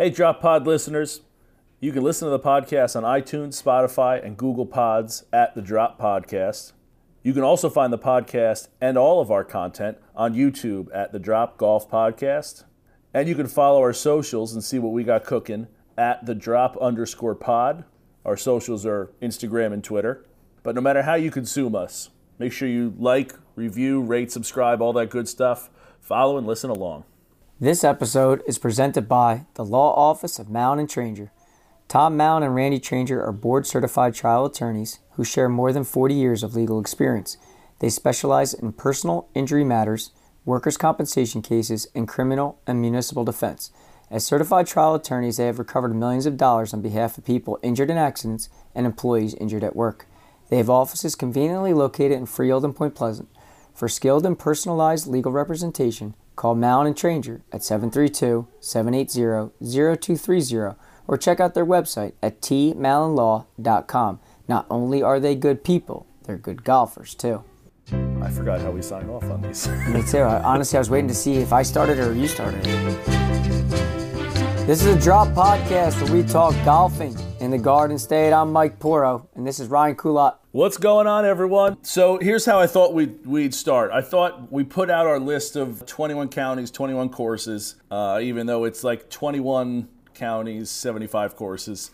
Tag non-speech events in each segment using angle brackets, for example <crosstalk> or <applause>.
Hey, Drop Pod listeners. You can listen to the podcast on iTunes, Spotify, and Google Pods at the Drop Podcast. You can also find the podcast and all of our content on YouTube at the Drop Golf Podcast. And you can follow our socials and see what we got cooking at the Drop underscore pod. Our socials are Instagram and Twitter. But no matter how you consume us, make sure you like, review, rate, subscribe, all that good stuff. Follow and listen along. This episode is presented by the Law Office of Mallon and Tranger. Tom Mallon and Randy Tranger are board certified trial attorneys who share more than 40 years of legal experience. They specialize in personal injury matters, workers' compensation cases, and criminal and municipal defense. As certified trial attorneys, they have recovered millions of dollars on behalf of people injured in accidents and employees injured at work. They have offices conveniently located in Freehold and Point Pleasant. For skilled and personalized legal representation, Call Mallon and Tranger at 732-780-0230 or check out their website at tmallonlaw.com. Not only are they good people, they're good golfers too. I forgot how we sign off on these. Me too. I, honestly, I was waiting to see if I started or you started. This is a Drop Podcast where we talk golfing in the Garden State. I'm Mike Puorro, and this is Ryan Kulot. What's going on, everyone? So here's how I thought we'd, we'd start. I thought we put out our list of 21 counties, 21 courses, uh, even though it's like 21 counties, 75 courses.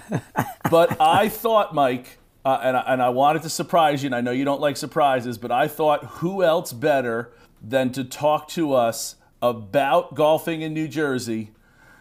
<laughs> but I thought, Mike, uh, and, I, and I wanted to surprise you, and I know you don't like surprises, but I thought who else better than to talk to us about golfing in New Jersey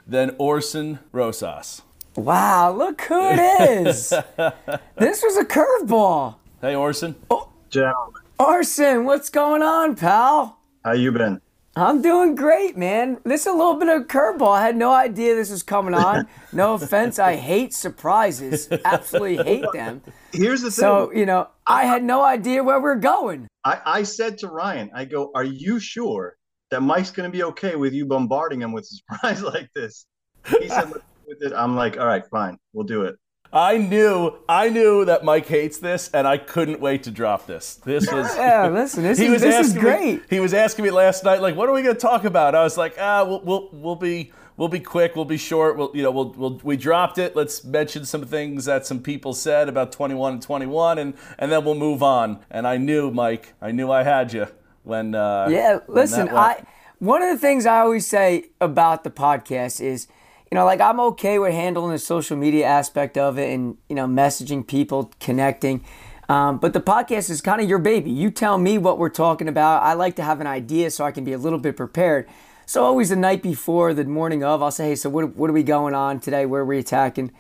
than Orson Rosas. Wow, look who it is. <laughs> this was a curveball. Hey, Orson. Oh, Gentlemen, Orson, what's going on, pal? how you been? I'm doing great, man. This is a little bit of a curveball. I had no idea this was coming on. No <laughs> offense, I hate surprises. Absolutely hate them. Here's the thing. So, you know, I had no idea where we're going. I, I said to Ryan, I go, Are you sure that Mike's going to be okay with you bombarding him with surprise <laughs> like this? He said, "Let's <laughs> with it." I'm like, All right, fine, we'll do it. I knew, I knew that Mike hates this, and I couldn't wait to drop this. This <laughs> was. Yeah, listen, this, is, this is asking me- great. he was asking me last night, like, "What are we going to talk about?" I was like, "Ah, we'll, we'll, we'll be, we'll be quick, we'll be short. We'll, you know, we'll, we'll, we dropped it. Let's mention some things that some people said about 21 and 21, and and then we'll move on." And I knew, Mike, I knew I had you when. Uh, Yeah, when listen. I one of the things I always say about the podcast is, you know, like I'm okay with handling the social media aspect of it and you know messaging people, connecting. Um, but the podcast is kind of your baby. You tell me what we're talking about. I like to have an idea so I can be a little bit prepared. So always the night before, the morning of, I'll say, hey, so what, what are we going on today? Where are we attacking?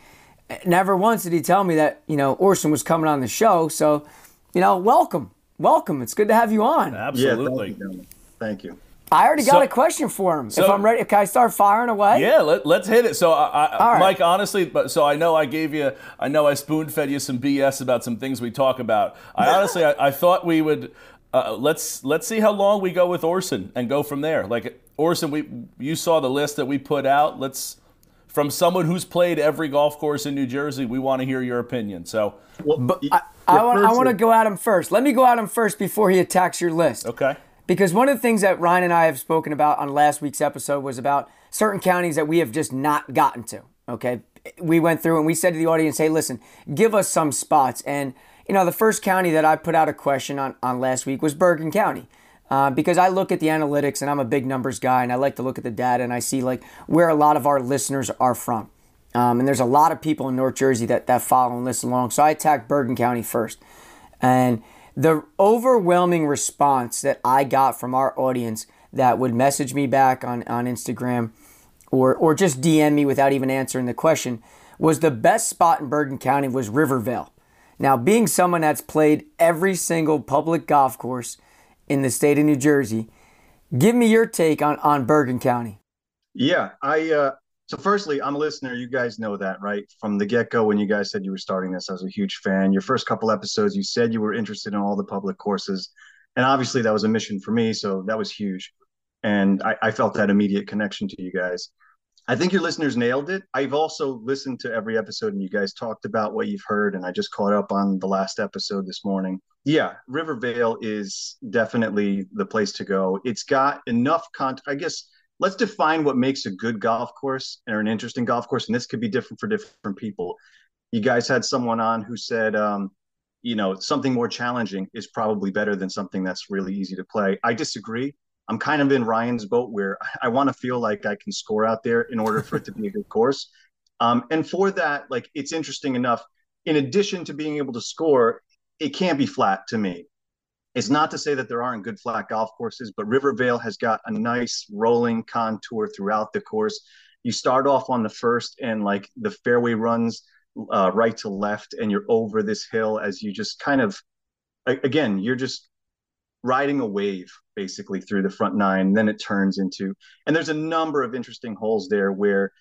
Never once did he tell me that, you know, Orson was coming on the show. So, you know, welcome. Welcome. It's good to have you on. absolutely. Yeah, thank you. Thank you. I already got So- a question for him. if I'm ready, can I start firing away? Yeah, let, let's hit it. So, I, I, All right. Mike, honestly, but so I know I gave you, I know I spoon fed you some BS about some things we talk about. I <laughs> honestly, I, I thought we would. Uh, let's let's see how long we go with Orson and go from there. Like Orson, we you saw the list that we put out. Let's from someone who's played every golf course in New Jersey. We want to hear your opinion. So, Well, But y- I, I want, I want to go at him first. Let me go at him first before he attacks your list. okay. Because one of the things that Ryan and I have spoken about on last week's episode was about certain counties that we have just not gotten to. Okay. We went through and we said to the audience, hey, listen, give us some spots. And, you know, the first county that I put out a question on, on last week was Bergen County. Uh, because I look at the analytics and I'm a big numbers guy and I like to look at the data and I see like where a lot of our listeners are from. Um, and there's a lot of people in North Jersey that, that follow and listen along. So I attacked Bergen County first. And the overwhelming response that I got from our audience that would message me back on, on Instagram or, or just DM me without even answering the question was the best spot in Bergen County was Rivervale. Now, being someone that's played every single public golf course in the state of New Jersey, give me your take on, on Bergen County. Yeah, I. Uh, so, firstly, I'm a listener. You guys know that, right? From the get go, when you guys said you were starting this, I was a huge fan. Your first couple episodes, you said you were interested in all the public courses. And obviously, that was a mission for me. So, that was huge. And I, I felt that immediate connection to you guys. I think your listeners nailed it. I've also listened to every episode, and you guys talked about what you've heard. And I just caught up on the last episode this morning. Yeah, Rivervale is definitely the place to go. It's got enough content. I guess let's define what makes a good golf course or an interesting golf course, and this could be different for different people. You guys had someone on who said, um, you know, something more challenging is probably better than something that's really easy to play. I disagree. I'm kind of in Ryan's boat where <laughs> I want to feel like I can score out there in order for it to be a good course. Um, and for that, like it's interesting enough. In addition to being able to score, it can't be flat to me. It's not to say that there aren't good flat golf courses, but Rivervale has got a nice rolling contour throughout the course. You start off on the first, and like the fairway runs uh, right to left, and you're over this hill as you just kind of, again, you're just riding a wave basically through the front nine. Then it turns into, and there's a number of interesting holes there where,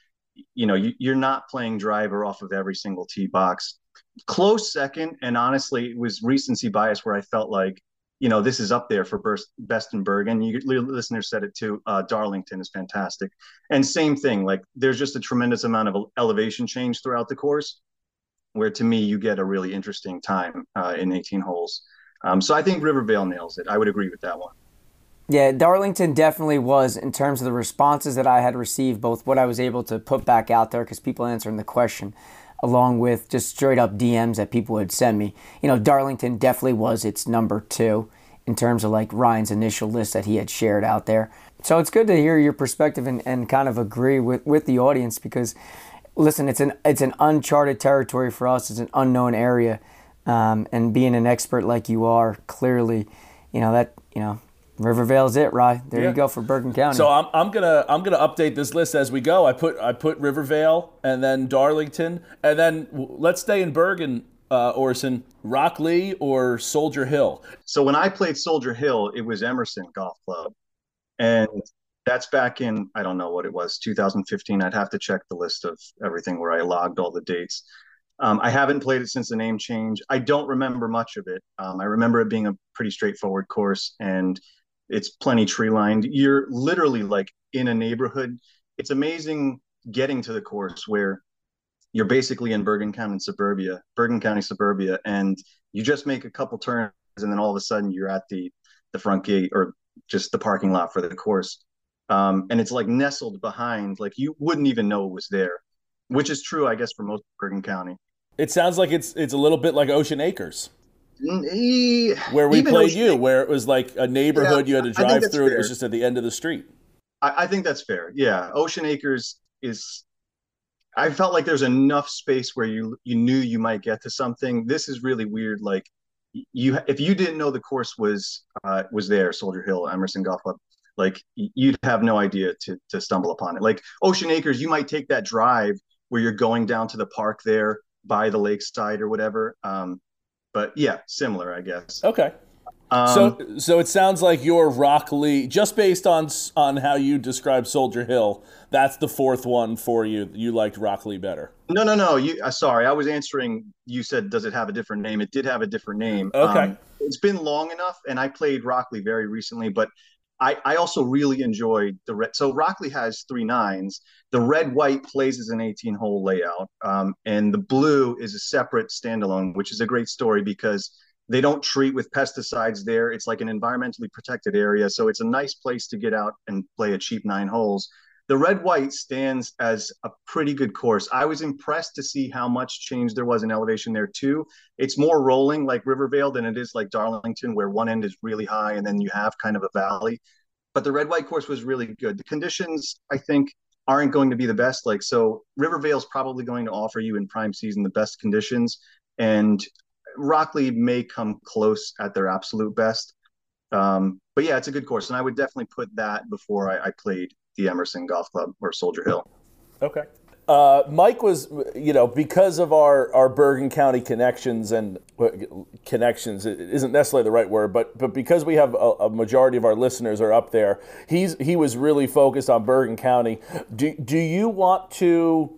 you know, you, you're not playing driver off of every single tee box. Close second, and honestly, it was recency bias where I felt like, you know, this is up there for best, best in Bergen. You listeners said it too. Uh, Darlington is fantastic, and same thing. Like, there's just a tremendous amount of elevation change throughout the course, where to me you get a really interesting time uh, in 18 holes. Um, so I think Rivervale nails it. I would agree with that one. Yeah, Darlington definitely was in terms of the responses that I had received, both what I was able to put back out there because people answering the question, along with just straight up DMs that people would send me. You know, Darlington definitely was its number two in terms of like Ryan's initial list that he had shared out there. So it's good to hear your perspective and, and kind of agree with, with the audience because listen, it's an it's an uncharted territory for us. It's an unknown area. Um, and being an expert like you are, clearly, you know that you know Rivervale's it, Rye. There yeah. you go for Bergen County. So I'm, I'm gonna I'm gonna update this list as we go. I put I put Rivervale and then Darlington and then let's stay in Bergen, uh, Orson. Rockleigh or Soldier Hill. So when I played Soldier Hill, it was Emerson Golf Club, and that's back in I don't know what it was 2015. I'd have to check the list of everything where I logged all the dates. Um, I haven't played it since the name change. I don't remember much of it. Um, I remember it being a pretty straightforward course and it's plenty tree lined. You're literally like in a neighborhood. It's amazing getting to the course where you're basically in Bergen County suburbia, Bergen County suburbia, and you just make a couple turns and then all of a sudden you're at the the front gate or just the parking lot for the course. Um, and it's like nestled behind, like you wouldn't even know it was there, which is true, I guess, for most Bergen County. It sounds like it's it's a little bit like Ocean Acres. He, where we played you, where it was like a neighborhood yeah, you had to drive through. Fair. It was just at the end of the street. I, I think that's fair. Yeah, Ocean Acres is. I felt like there's enough space where you you knew you might get to something. This is really weird. Like you, if you didn't know the course was uh, was there, Soldier Hill, Emerson Golf Club, like you'd have no idea to to stumble upon it. Like Ocean Acres, you might take that drive where you're going down to the park there by the lakeside or whatever. Um, but yeah, similar, I guess. Okay. Um, so, so it sounds like your Rockleigh, just based on on how you describe Soldier Hill, that's the fourth one for you. You liked Rockleigh better. No, no, no. You, uh, sorry, I was answering. You said, does it have a different name? It did have a different name. Okay. Um, it's been long enough, and I played Rock-Lee very recently, but I, I also really enjoyed the red. So Rockleigh has three nines. The red white plays as an 18 hole layout, um, and the blue is a separate standalone, which is a great story because they don't treat with pesticides there. It's like an environmentally protected area, so it's a nice place to get out and play a cheap nine holes the red white stands as a pretty good course. I was impressed to see how much change there was in elevation there too. It's more rolling like Rivervale than it is like Darlington, where one end is really high and then you have kind of a valley. But the red white course was really good. The conditions, I think, aren't going to be the best. Like so, Rivervale's probably going to offer you in prime season the best conditions, and Rockleigh may come close at their absolute best. Um, but yeah, it's a good course, and I would definitely put that before I, I played the Emerson Golf Club or Soldier Hill. Okay. Uh, Mike was, you know, because of our, our Bergen County connections and connections it isn't necessarily the right word, but but because we have a, a, majority of our listeners are up there, he's he was really focused on Bergen County. Do do you want to,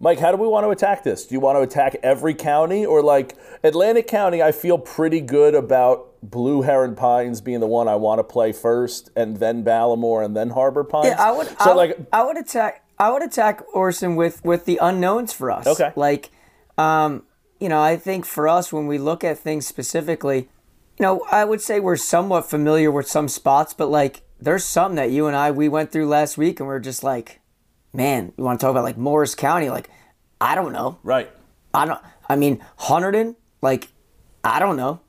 Mike? How do we want to attack this? Do you want to attack every county or like Atlantic County? I feel pretty good about Blue Heron Pines being the one I want to play first, and then Ballamor, and then Harbor Pines. Yeah, I would. So I would, like, I would attack. I would attack Orson with with the unknowns for us. Okay. Like, um, you know, I think for us when we look at things specifically, you know, I would say we're somewhat familiar with some spots, but like there's some that you and I we went through last week, and we are just like, man, you want to talk about like Morris County? Like, I don't know. Right. I don't. I mean, Hunterdon. Like, I don't know.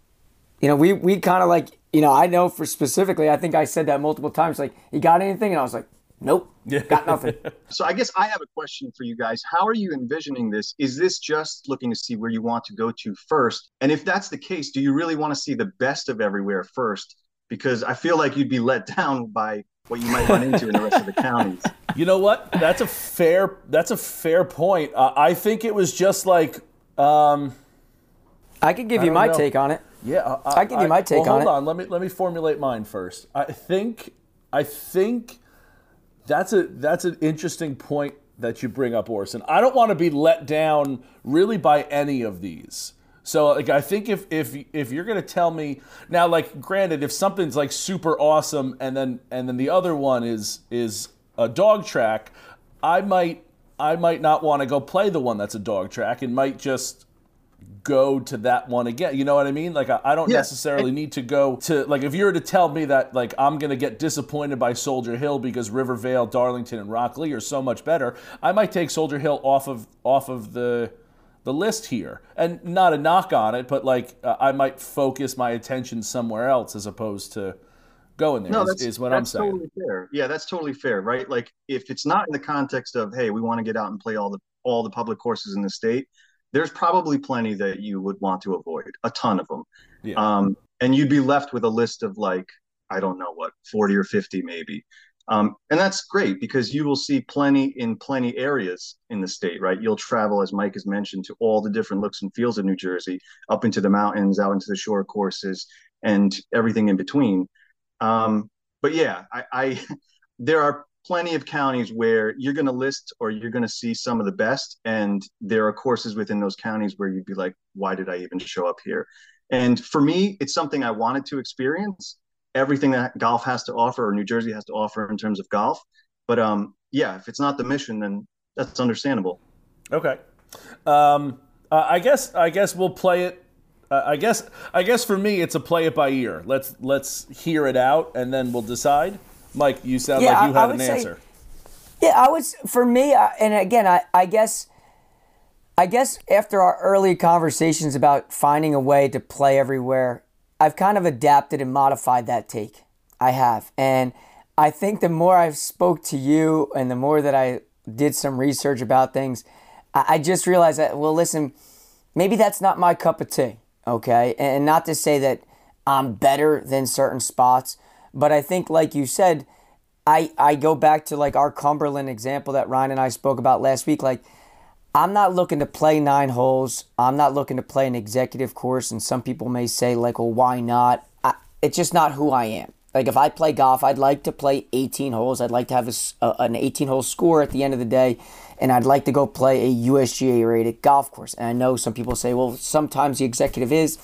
You know, we we kind of like you know, I know for specifically, I think I said that multiple times. Like, you got anything? And I was like, nope, got nothing. <laughs> so I guess I have a question for you guys. How are you envisioning this? Is this just looking to see where you want to go to first? And if that's the case, do you really want to see the best of everywhere first? Because I feel like you'd be let <laughs> down by what you might run into in the rest of the <laughs> counties. You know what? That's a fair. That's a fair point. Uh, I think it was just like. Um, I could give you my know. take on it. Yeah, I, I give you my take well, on hold on, let me let me formulate mine first. I think I think that's a that's an interesting point that you bring up, Orson. I don't want to be let down really by any of these. So like I think if if if you're gonna tell me now, like granted, if something's like super awesome and then and then the other one is is a dog track, I might I might not want to go play the one that's a dog track and might just go to that one again. You know what I mean? Like I, I don't yeah. necessarily need to go to like if you were to tell me that like I'm gonna get disappointed by Soldier Hill because Rivervale, Darlington, and Rockleigh are so much better, I might take Soldier Hill off of off of the the list here. And not a knock on it, but like uh, I might focus my attention somewhere else as opposed to going there. No, is, that's, is what that's I'm saying. Totally fair. Yeah, that's totally fair, right? Like if it's not in the context of hey, we want to get out and play all the all the public courses in the state, there's probably plenty that you would want to avoid, a ton of them. Yeah. Um, and you'd be left with a list of like, I don't know what, 40 or 50 maybe. Um, and that's great because you will see plenty in plenty areas in the state, right? You'll travel, as Mike has mentioned, to all the different looks and feels of New Jersey, up into the mountains, out into the shore courses, and everything in between. Um, but yeah, I, I <laughs> there are plenty of counties where you're going to list or you're going to see some of the best and there are courses within those counties where you'd be like why did i even show up here? And for me it's something i wanted to experience. Everything that golf has to offer or new jersey has to offer in terms of golf. But um yeah if it's not the mission then that's understandable. Okay. Um i guess i guess we'll play it. I guess I guess for me it's a play it by ear. Let's let's hear it out and then we'll decide. Mike, you sound yeah, like you had an say, answer. Yeah, I was for me, and again, I, I guess, I guess after our early conversations about finding a way to play everywhere, I've kind of adapted and modified that take. I have, and I think the more I've spoke to you, and the more that I did some research about things, I, I just realized that well, listen, maybe that's not my cup of tea. Okay, and not to say that I'm better than certain spots but I think, like you said, I, I go back to like our Cumberland example that Ryan and I spoke about last week. Like, I'm not looking to play nine holes. I'm not looking to play an executive course. And some people may say, like, well, why not? I, it's just not who I am. Like, if I play golf, I'd like to play 18 holes. I'd like to have a, a, an 18 hole score at the end of the day. And I'd like to go play a USGA rated golf course. And I know some people say, well, sometimes the executive is.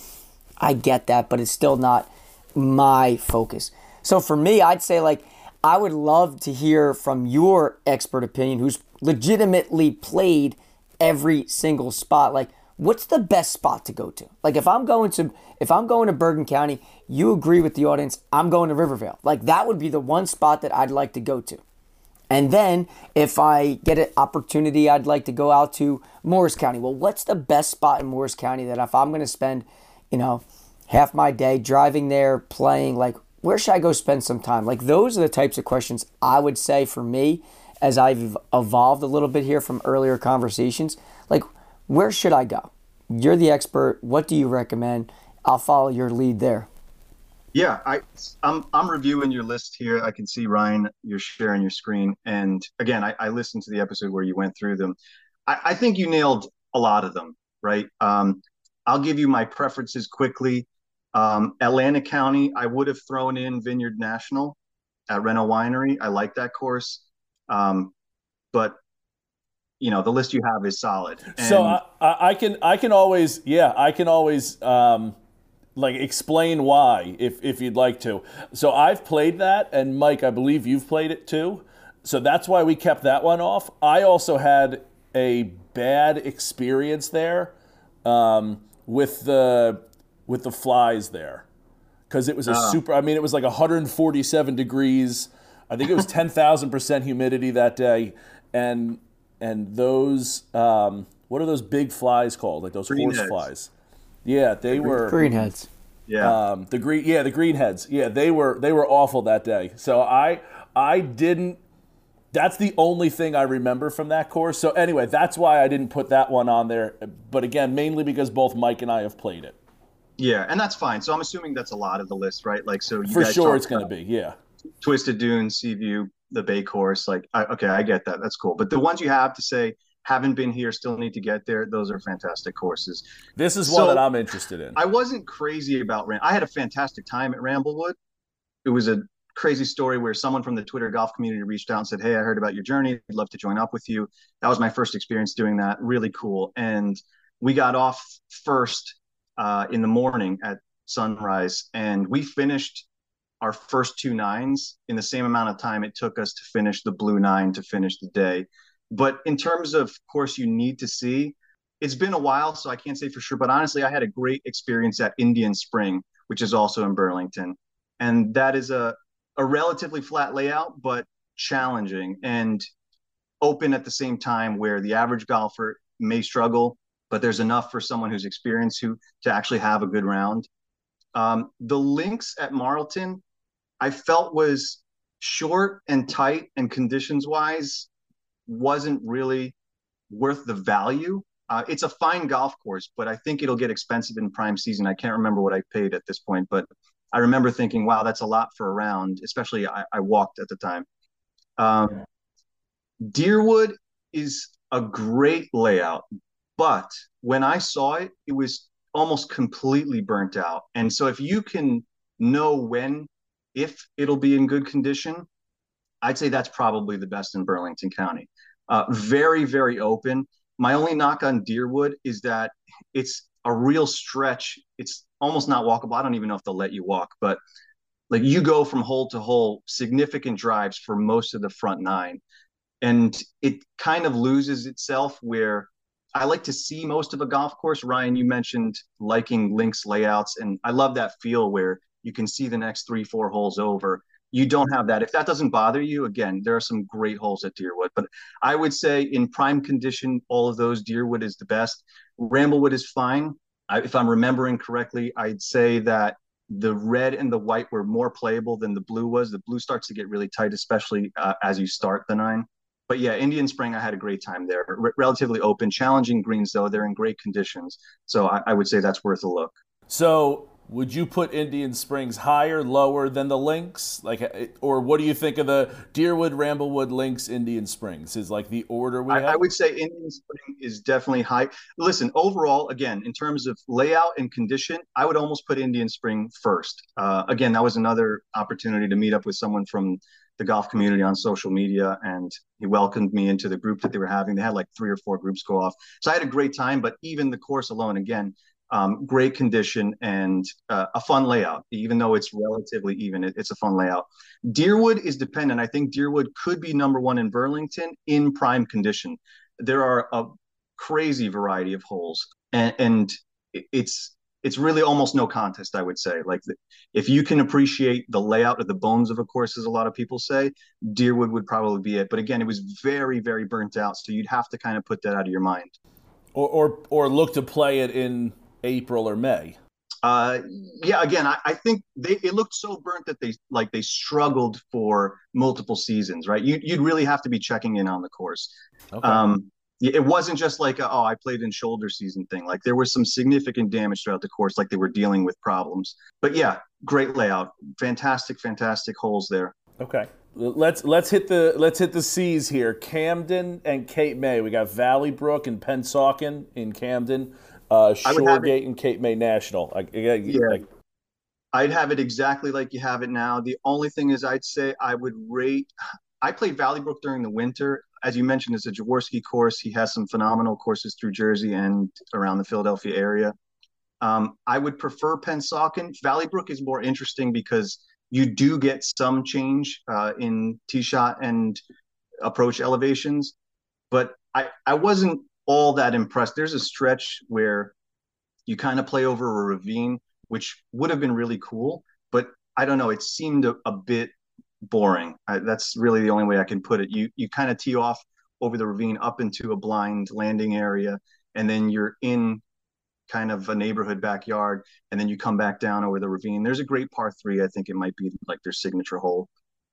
I get that, but it's still not my focus. So for me, I'd say like I would love to hear from your expert opinion who's legitimately played every single spot. Like what's the best spot to go to? Like if I'm going to if I'm going to Bergen County, you agree with the audience, I'm going to Rivervale. Like that would be the one spot that I'd like to go to. And then if I get an opportunity, I'd like to go out to Morris County. Well, what's the best spot in Morris County that if I'm going to spend, you know, half my day driving there, playing, like where should I go spend some time? Like those are the types of questions I would say for me as I've evolved a little bit here from earlier conversations. Like where should I go? You're the expert. What do you recommend? I'll follow your lead there. Yeah, I, I'm I'm reviewing your list here. I can see Ryan, you're sharing your screen, and again, I, I listened to the episode where you went through them. I, I think you nailed a lot of them, right? Um, I'll give you my preferences quickly. Um, Atlantic County, I would have thrown in Vineyard National at Renault Winery. I like that course. Um, but you know the list you have is solid. And so I, I, can I can always yeah I can always um, like explain why if if you'd like to. So I've played that, and Mike, I believe you've played it too. So that's why we kept that one off. I also had a bad experience there um, with the with the flies there. because it was a uh. super. I mean, it was like 147 degrees. I think it was <laughs> 10,000 percent humidity that day, and and those um, what are those big flies called? Like those green horse heads. flies. Yeah, they the were greenheads. Yeah, um, the green. Yeah, the greenheads. Yeah, they were they were awful that day. So I I didn't. That's the only thing I remember from that course. So anyway, that's why I didn't put that one on there. But again, mainly because both Mike and I have played it. Yeah, and that's fine. So I'm assuming that's a lot of the list, right? Like, so you for sure it's going to be, yeah. Twisted Dune, Seaview, the Bay Course. Like, I, okay, I get that. That's cool. But the ones you have to say haven't been here, still need to get there. Those are fantastic courses. This is so, one that I'm interested in. I wasn't crazy about Ram. I had a fantastic time at Ramblewood. It was a crazy story where someone from the Twitter golf community reached out and said, "Hey, I heard about your journey. I'd love to join up with you." That was my first experience doing that. Really cool. And we got off first uh, in the morning at sunrise, and we finished our first two nines in the same amount of time it took us to finish the blue nine to finish the day. But in terms of course you need to see, it's been a while, so I can't say for sure. But honestly, I had a great experience at Indian Spring, which is also in Burlington. And that is a, a relatively flat layout, but challenging and open at the same time where the average golfer may struggle, but there's enough for someone who's experienced who to actually have a good round. Um, the links at Marlton, I felt was short and tight and conditions wise wasn't really worth the value. Uh, it's a fine golf course, but I think it'll get expensive in prime season. I can't remember what I paid at this point, but I remember thinking, wow, that's a lot for a round, especially I, I walked at the time. Um, Deerwood is a great layout, but when I saw it, it was almost completely burnt out. And so if you can know when, if it'll be in good condition, I'd say that's probably the best in Burlington County. Uh, very, very open. My only knock on Deerwood is that it's a real stretch. It's almost not walkable. I don't even know if they'll let you walk, but like you go from hole to hole, significant drives for most of the front nine. And it kind of loses itself where I like to see most of a golf course. Ryan, you mentioned liking links layouts, and I love that feel where you can see the next three, four holes over you don't have that. If that doesn't bother you, again, there are some great holes at Deerwood. But I would say in prime condition, all of those, Deerwood is the best. Ramblewood is fine. I, if I'm remembering correctly, I'd say that the red and the white were more playable than the blue was. The blue starts to get really tight, especially uh, as you start the nine. But yeah, Indian Spring, I had a great time there. R- relatively open, challenging greens though. They're in great conditions, so I, I would say that's worth a look. So would you put Indian Springs higher, lower than the Links? Like, uh, or what do you think of the Deerwood, Ramblewood, Links, Indian Springs? Is like the order we I, have? I would say Indian Spring is definitely high. Listen, overall, again, in terms of layout and condition, I would almost put Indian Spring first. Uh, again, that was another opportunity to meet up with someone from the golf community on social media, and he welcomed me into the group that they were having. They had like three or four groups go off, so I had a great time. But even the course alone, again um, great condition and uh, a fun layout. Even though it's relatively even, it, it's a fun layout. Deerwood is dependent. I think Deerwood could be number one in Burlington in prime condition. There are a crazy variety of holes, and, and it's it's really almost no contest. I would say, like if you can appreciate the layout of the bones of a course, as a lot of people say, Deerwood would probably be it. But again, it was very very burnt out, so you'd have to kind of put that out of your mind. Or, or, or look to play it in April or May. Uh, yeah, again, I, I, think they it looked so burnt that they like they struggled for multiple seasons, right? You, would really have to be checking in on the course. Okay. Um, it wasn't just like a, oh, I played in shoulder season thing. Like there was some significant damage throughout the course, like they were dealing with problems. But yeah, great layout, fantastic, fantastic holes there. Okay, let's let's hit the let's hit the C's here. Camden and Cape May. We got Valley Brook and Pennsauken in Camden uh, Shoregate and Cape May National. I, I, yeah. Like, I'd have it exactly like you have it now. The only thing is, I'd say I would rate. I played Valley Brook during the winter. As you mentioned, it's a Jaworski course. He has some phenomenal courses through Jersey and around the Philadelphia area. Um, I would prefer Pennsauken. Valley Brook is more interesting because you do get some change uh, in tee shot and approach elevations, but I, I wasn't all that impressed. There's a stretch where you kind of play over a ravine, which would have been really cool. But I don't know. It seemed a, a bit boring. I, that's really the only way I can put it. You you kind of tee off over the ravine up into a blind landing area, and then you're in kind of a neighborhood backyard, and then you come back down over the ravine. There's a great par three. I think it might be like their signature hole.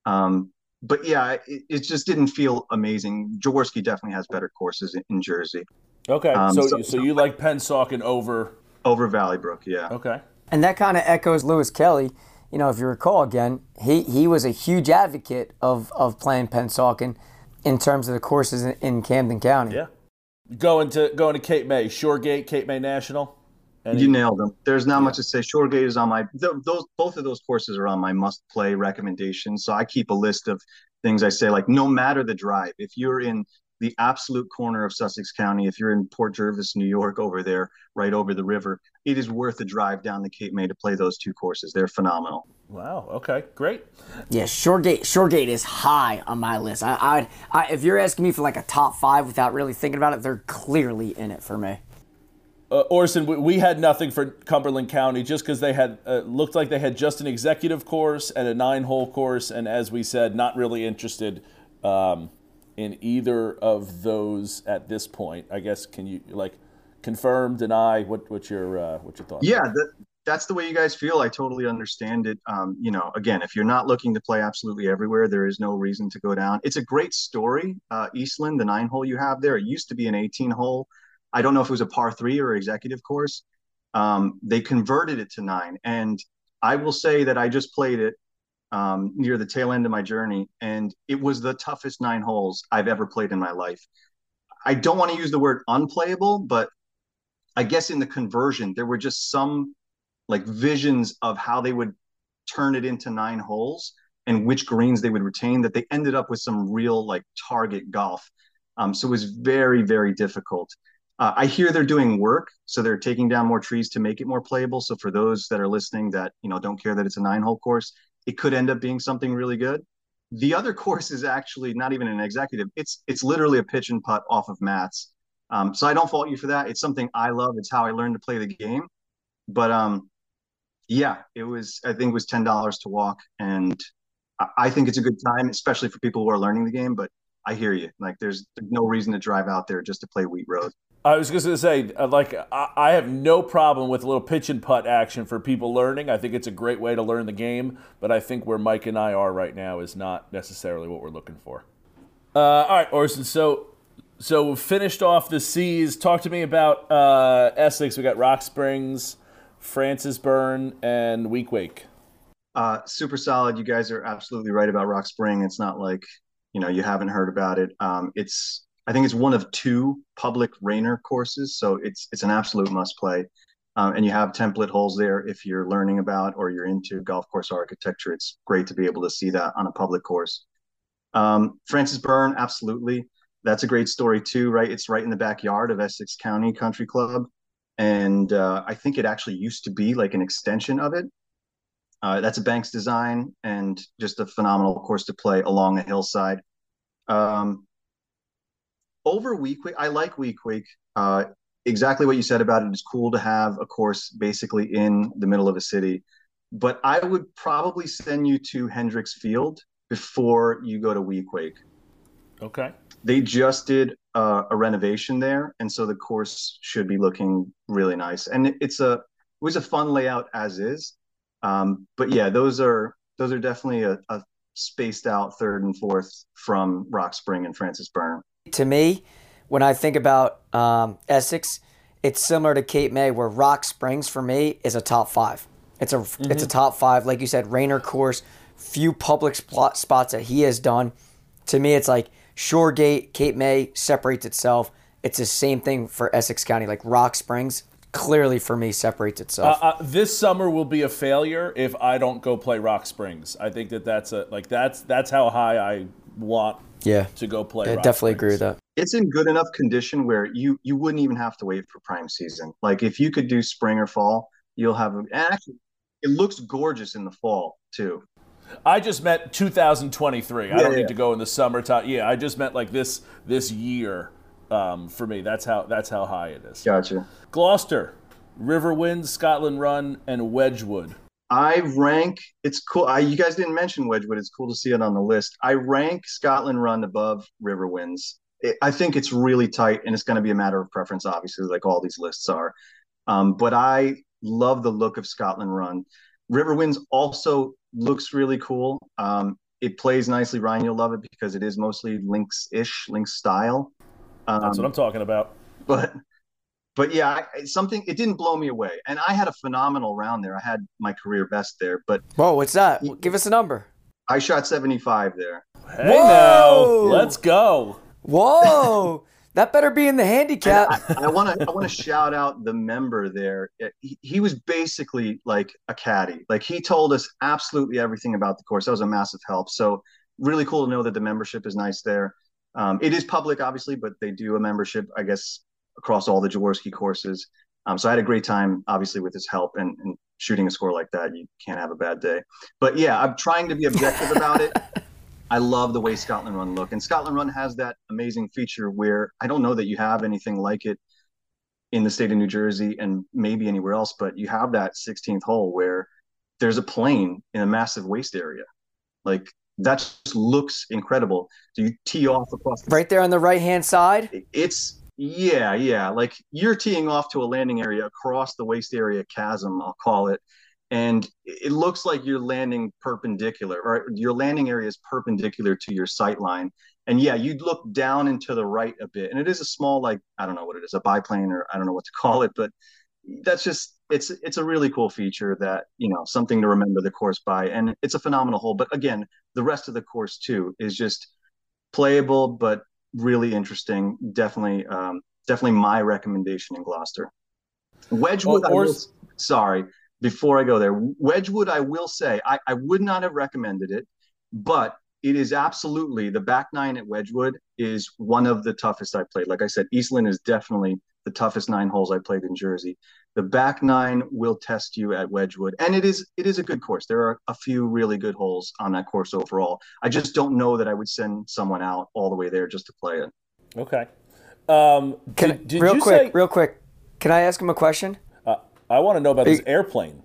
Um, but yeah, it, it, just didn't feel amazing. Jaworski definitely has better courses in, in Jersey. Okay, um, so, so, so you like Pennsauken over over Valley Brook, yeah. Okay, and that kind of echoes Lewis Kelly. You know, if you recall again, he he was a huge advocate of of playing Pennsauken in terms of the courses in, in Camden County. Yeah, going to going to Cape May, Shoregate, Cape May National. Any? You nailed them. There's not yeah. much to say. Shoregate is on my th- those both of those courses are on my must play recommendations. So I keep a list of things I say like no matter the drive, if you're in the absolute corner of Sussex County. If you're in Port Jervis, New York, over there, right over the river, it is worth a drive down the Cape May to play those two courses. They're phenomenal. Wow. Okay. Great. Yeah, Shoregate. Shoregate is high on my list. I, I, I, if you're asking me for like a top five without really thinking about it, they're clearly in it for me. Uh, Orson, we, we, had nothing for Cumberland County just because they had uh, looked like they had just an executive course and a nine-hole course, and as we said, not really interested. Um, in either of those at this point? I guess can you like confirm, deny? What what's your uh, what's your thought? Yeah, that, that's the way you guys feel. I totally understand it. Um, you know, again, if you're not looking to play absolutely everywhere, there is no reason to go down. It's a great story. Uh, Eastlyn, the nine hole you have there, it used to be an 18 hole. I don't know if it was a par three or executive course. Um, they converted it to nine, and I will say that I just played it um, near the tail end of my journey, and it was the toughest nine holes I've ever played in my life. I don't want to use the word unplayable, but I guess in the conversion, there were just some like visions of how they would turn it into nine holes and which greens they would retain that they ended up with some real like target golf. Um, so it was very, very difficult. Uh, I hear they're doing work, so they're taking down more trees to make it more playable. So for those that are listening that you know don't care that it's a nine hole course, it could end up being something really good. The other course is actually not even an executive. It's it's literally a pitch and putt off of mats. Um, so I don't fault you for that. It's something I love. It's how I learned to play the game. But um, yeah, it was. I think it was ten dollars to walk, and I think it's a good time, especially for people who are learning the game. But I hear you. Like, there's, there's no reason to drive out there just to play Wheat Road. I was just going to say, uh, like, I have no problem with a little pitch and putt action for people learning. I think it's a great way to learn the game, but I think where Mike and I are right now is not necessarily what we're looking for. Uh, all right, Orson. So, so finished off the seas. Talk to me about uh, Essex. We got Rock Springs, Francis Byrne, and Weequahic. Uh, super solid. You guys are absolutely right about Rock Spring. It's not like you know you haven't heard about it. Um, it's I think it's one of two public Raynor courses, so it's it's an absolute must play. Um, and you have template holes there if you're learning about or you're into golf course architecture. It's great to be able to see that on a public course. Um, Francis Byrne, absolutely. That's a great story too, right? It's right in the backyard of Essex County Country Club, and uh, I think it actually used to be like an extension of it. Uh, that's a Banks design and just a phenomenal course to play along a hillside. Um, over week week i like week week uh, exactly what you said about it is cool to have a course basically in the middle of a city. But i would probably send you to hendricks field before you go to weequahic okay. They just did uh, a renovation there and so the course should be looking really nice. And it's a it was a fun layout as is. Um, but yeah those are those are definitely a, a spaced out third and fourth from rock spring and francis byrne to me, when I think about um, Essex, it's similar to Cape May, where Rock Springs for me is a top five. It's a mm-hmm. it's a top five, like you said, Raynor course, few public spot, spots that he has done. To me, it's like Shoregate, Cape May separates itself. It's the same thing for Essex County, like Rock Springs. Clearly, for me, separates itself. Uh, uh, this summer will be a failure if I don't go play Rock Springs. I think that that's a like that's that's how high I want yeah to go play. I definitely agree with that. It's in good enough condition where you you wouldn't even have to wait for prime season. Like if you could do spring or fall, you'll have and actually it looks gorgeous in the fall too. I just meant 2023. Yeah, I don't yeah. need to go in the summertime. Yeah, I just meant like this this year. Um, for me, that's how that's how high it is. Gotcha. Gloucester, Riverwind, Scotland Run, and Wedgwood. I rank. It's cool. I, you guys didn't mention Wedgwood. It's cool to see it on the list. I rank Scotland Run above Riverwinds. It, I think it's really tight, and it's going to be a matter of preference, obviously, like all these lists are. Um, but I love the look of Scotland Run. Riverwinds also looks really cool. Um, it plays nicely. Ryan, you'll love it because it is mostly Links-ish, Links style. Um, That's what I'm talking about. But but yeah, something it didn't blow me away, and I had a phenomenal round there. I had my career best there. But whoa, what's that? Give us a number. I shot 75 there. Hey Whoa! now, let's go. Whoa. <laughs> That better be in the handicap. I want to I want to shout out the member there. He, he, was basically like a caddy. Like he told us absolutely everything about the course. That was a massive help. So really cool to know that the membership is nice there. Um, it is public, obviously, but they do a membership, I guess, across all the Jaworski courses. Um, so I had a great time, obviously, with his help and, and, shooting a score like that. You can't have a bad day. But yeah, I'm trying to be objective about it. <laughs> I love the way Scotland Run look, and Scotland Run has that amazing feature where I don't know that you have anything like it in the state of New Jersey and maybe anywhere else, but you have that 16th hole where there's a plane in a massive waste area. Like that just looks incredible. So you tee off across the right there on the right hand side. It's yeah, yeah. Like you're teeing off to a landing area across the waste area chasm, I'll call it. And it looks like you're landing perpendicular, or your landing area is perpendicular to your sight line. And yeah, you'd look down and to the right a bit. And it is a small, like, I don't know what it is, a biplane, or I don't know what to call it, but that's just it's it's a really cool feature that you know something to remember the course by and it's a phenomenal hole but again the rest of the course too is just playable but really interesting. Definitely, um, definitely my recommendation in Gloucester. Wedgwood, or... Will, sorry, before I go there, Wedgwood, I will say I, I would not have recommended it, but it is absolutely the back nine at Wedgwood is one of the toughest I played. Like I said, Eastlyn is definitely the toughest nine holes I played in Jersey. The back nine will test you at Wedgwood, and it is it is a good course. There are a few really good holes on that course overall. I just don't know that I would send someone out all the way there just to play it. Okay. Um, Can, did, did real quick, say, real quick. Can I ask him a question? Uh, I want to know about this airplane.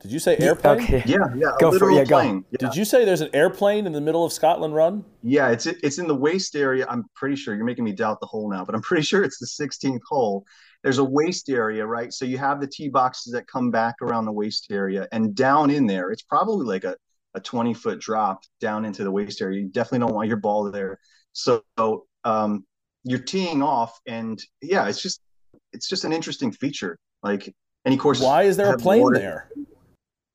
Did you say airplane? Okay. Yeah, yeah. Go for it. Yeah, plane. Yeah. Did you say there's an airplane in the middle of Scotland Run? Yeah, it's it's in the waste area. I'm pretty sure you're making me doubt the hole now, but I'm pretty sure it's the 16th hole. There's a waste area, right? So you have the tee boxes that come back around the waste area, and down in there, it's probably like a a 20 foot drop down into the waste area. You definitely don't want your ball there. So um, you're teeing off, and yeah, it's just it's just an interesting feature. Like any course. Why is there a plane water. there?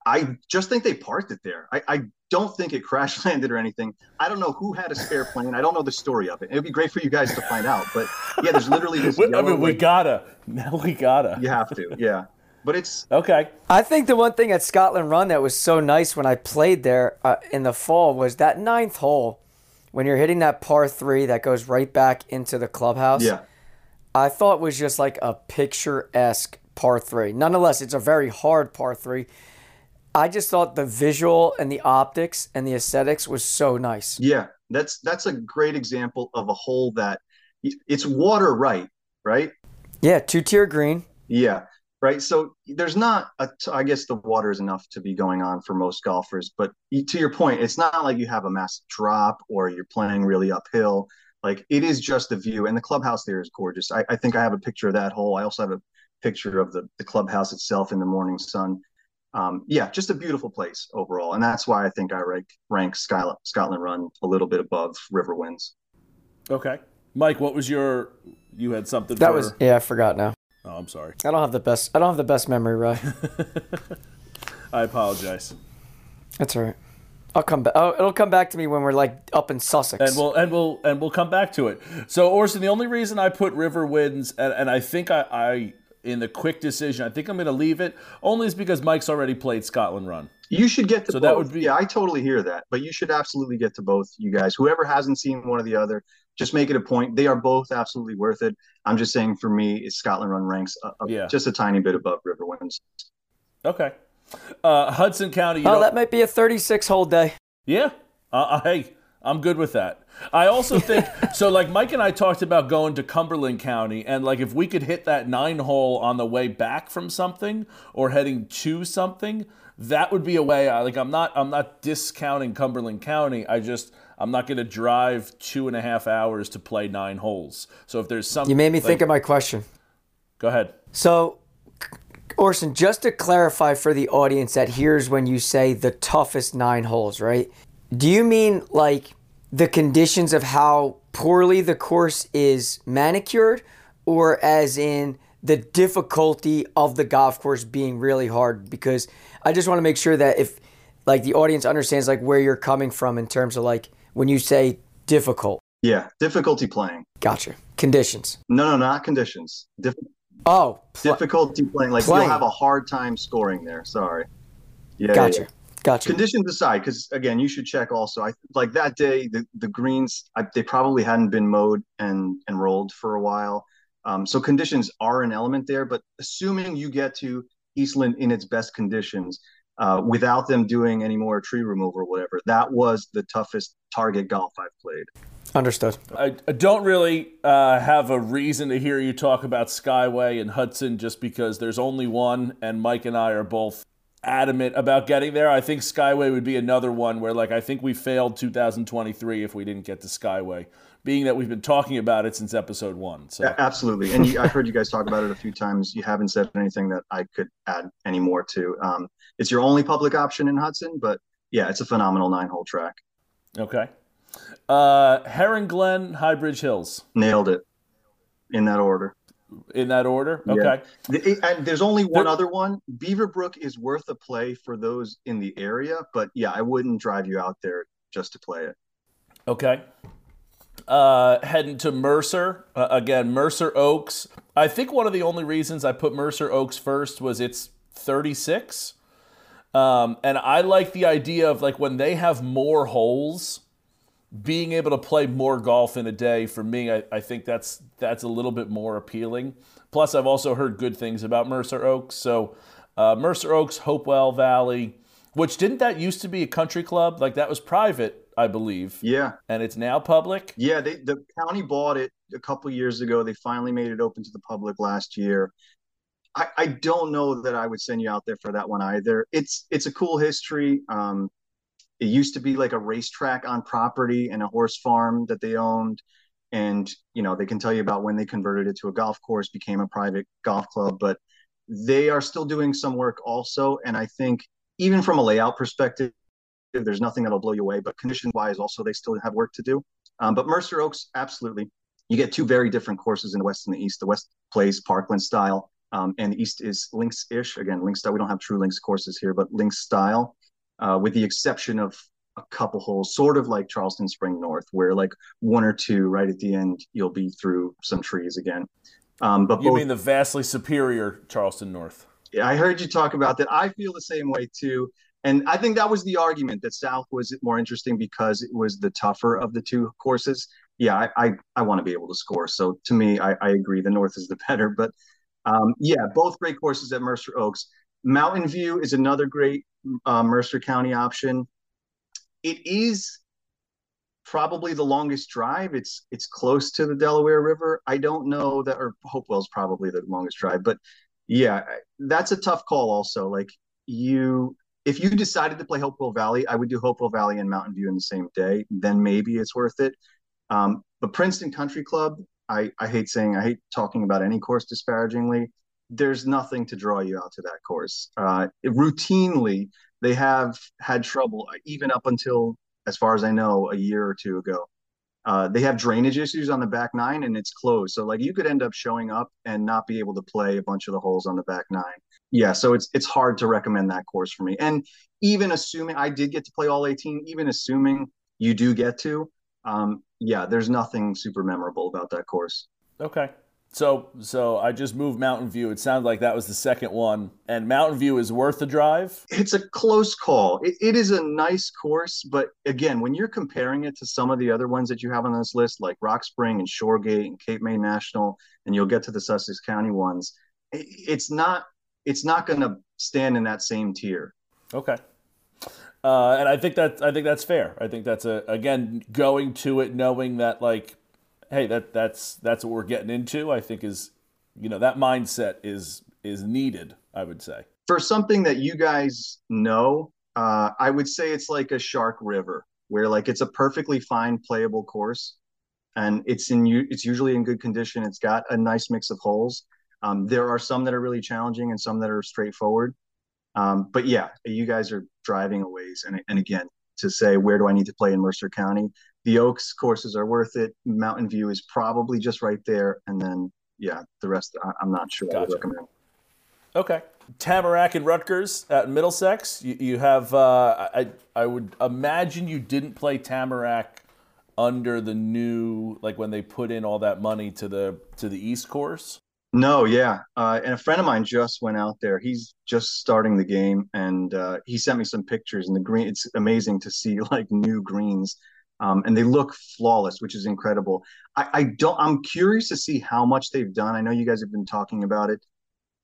I just think they parked it there. I, I don't think it crash <laughs> landed or anything. I don't know who had a spare plane. I don't know the story of it. It'd be great for you guys to find out. But yeah, there's literally this. <laughs> I mean, we gotta. <laughs> Now we gotta. You have to. Yeah. But it's okay. I think the one thing at Scotland Run that was so nice when I played there uh, in the fall was that ninth hole when you're hitting that par three that goes right back into the clubhouse. Yeah. I thought was just like a picturesque par three. Nonetheless, it's a very hard par three I just thought the visual and the optics and the aesthetics was so nice. Yeah, that's that's a great example of a hole that it's water right, right? Yeah, two tier green. Yeah, right. So there's not a, I guess the water is enough to be going on for most golfers, but to your point, it's not like you have a massive drop or you're playing really uphill. Like it is just the view, and the clubhouse there is gorgeous. I, I think I have a picture of that hole. I also have a picture of the the clubhouse itself in the morning sun um, yeah, just a beautiful place overall, and that's why I think I rank rank Scotland, Scotland Run a little bit above Riverwinds. Okay, Mike, what was your? You had something. That for... was yeah, I forgot now. Oh, I'm sorry. I don't have the best. I don't have the best memory, right? <laughs> I apologize. That's all right. I'll come back. Oh, it'll come back to me when we're like up in Sussex, and we'll and we'll and we'll come back to it. So, Orson, the only reason I put Riverwinds, and, and I think I, I in the quick decision. I think I'm going to leave it only is because Mike's already played Scotland Run. You should get to so both. that would be yeah. I totally hear that, but you should absolutely get to both. You guys, whoever hasn't seen one or the other, just make it a point. They are both absolutely worth it. I'm just saying for me, it's Scotland Run ranks a, a, yeah. just a tiny bit above Riverwinds. Okay, uh, Hudson County. oh, know, that might be a 36 hole day. Yeah, uh, hey, I'm good with that. I also think <laughs> so. Like Mike and I talked about going to Cumberland County, and like if we could hit that nine hole on the way back from something or heading to something, that would be a way. I like. I'm not. I'm not discounting Cumberland County. I just. I'm not going to drive two and a half hours to play nine holes. So if there's something, You made me like- think of my question. Go ahead. So, Orson, just to clarify for the audience that hears when you say the toughest nine holes, right? Do you mean like the conditions of how poorly the course is manicured, or as in the difficulty of the golf course being really hard? Because I just want to make sure that if like the audience understands like where you're coming from in terms of like when you say difficult. Yeah, difficulty playing. Gotcha. Conditions. No, no, not conditions. Dif- Oh, pl- difficulty playing. Like Playing. you'll have a hard time scoring there. Sorry. Yeah. yeah, gotcha. yeah. Gotcha. Conditions aside, because again, you should check also. I like that day the the greens I, they probably hadn't been mowed and and rolled for a while. Um, so conditions are an element there, but assuming you get to Eastlyn in its best conditions, uh, without them doing any more tree removal or whatever, that was the toughest target golf I've played. Understood. I, I don't really uh, have a reason to hear you talk about Skyway and Hudson just because there's only one, and Mike and I are both adamant about getting there. I think Skyway would be another one where, like, I think we failed 2023 if we didn't get to Skyway, being that we've been talking about it since episode one. So A- Absolutely, and you, I've heard you guys talk about it a few times. You haven't said anything that I could add any more to. Um, it's your only public option in Hudson, but yeah, it's a phenomenal nine-hole track. okay. Uh, Heron Glen, Highbridge Hills, Nailed it in that order. In that order. Okay. It- and there's only one There- other one. Beaverbrook is worth a play for those in the area, but yeah, I wouldn't drive you out there just to play it. Okay. Uh, heading to Mercer uh, again. Mercer Oaks. I think one of the only reasons I put Mercer Oaks first was it's 36, um, and I like the idea of like when they have more holes, being able to play more golf in a day. For me, I, I think that's that's a little bit more appealing. Plus, I've also heard good things about Mercer Oaks. So, uh, Mercer Oaks, Hopewell Valley, which didn't that used to be a country club? Like that was private, I believe Yeah, and it's now public. yeah. They the county bought it a couple years ago. They finally made it open to the public last year. I, I don't know that I would send you out there for that one either. It's it's a cool history. Um, it used to be like a racetrack on property and a horse farm that they owned. And, you know, they can tell you about when they converted it to a golf course, became a private golf club, but they are still doing some work also. And I think even from a layout perspective, there's nothing that'll blow you away, but condition wise, also, they still have work to do. Um, but Mercer Oaks, absolutely. You get two very different courses in the West and the East. The West plays Parkland style, um, and the East is links ish. Again, links style. We don't have true links courses here, but links style uh, with the exception of a couple holes, sort of like Charleston Spring North, where like one or two right at the end, you'll be through some trees again. Um, but You both, mean the vastly superior Charleston North? Yeah, I heard you talk about that. I feel the same way too. And I think that was the argument that South was more interesting because it was the tougher of the two courses. Yeah, I I, I want to be able to score. So to me, I, I agree. The North is the <laughs> better. But um, yeah, both great courses at Mercer Oaks. Mountain View is another great uh, Mercer County option. It is probably the longest drive. It's it's close to the Delaware River. I don't know that, or Hopewell's probably the longest drive, but yeah, that's a tough call. Also, like you, if you decided to play Hopewell Valley, I would do Hopewell Valley and Mountain View in the same day. Then maybe it's worth it. Um, but Princeton Country Club, I I hate saying, I hate talking about any course disparagingly. There's nothing to draw you out to that course. Uh, routinely, they have had trouble, even up until, as far as I know, a year or two ago. Uh, they have drainage issues on the back nine and it's closed. So like you could end up showing up and not be able to play a bunch of the holes on the back nine. Yeah, so it's it's hard to recommend that course for me. And even assuming I did get to play all 18, even assuming you do get to, um, yeah, there's nothing super memorable about that course. Okay. So so I just moved Mountain View. It sounded like that was the second one, and Mountain View is worth the drive. It's a close call. It, it is a nice course, but again, when you're comparing it to some of the other ones that you have on this list, like Rock Spring and Shoregate and Cape May National, and you'll get to the Sussex County ones, it, it's not it's not going to stand in that same tier. Okay. Uh, and I think that I think that's fair. I think that's a again going to it knowing that like, hey, that that's that's what we're getting into. I think is, you know, that mindset is is needed. I would say for something that you guys know, uh, I would say it's like a Shark River, where like it's a perfectly fine playable course, and it's in it's usually in good condition. It's got a nice mix of holes. Um, there are some that are really challenging and some that are straightforward. Um, but yeah, you guys are driving a ways. And, and again, to say, where do I need to play in Mercer County? The Oaks courses are worth it. Mountain View is probably just right there. And then, yeah, the rest, I, am not sure gotcha. I would recommend. Okay. Tamarack and Rutgers at Middlesex. You, you have, uh, I, I would imagine you didn't play Tamarack under the new, like when they put in all that money to the to the East course. No, yeah, uh, and a friend of mine just went out there. He's just starting the game, and uh, he sent me some pictures. And the green, it's amazing to see <laughs> like new greens, um, and they look flawless, which is incredible. I, I, don't. I'm curious to see how much they've done. I know you guys have been talking about it.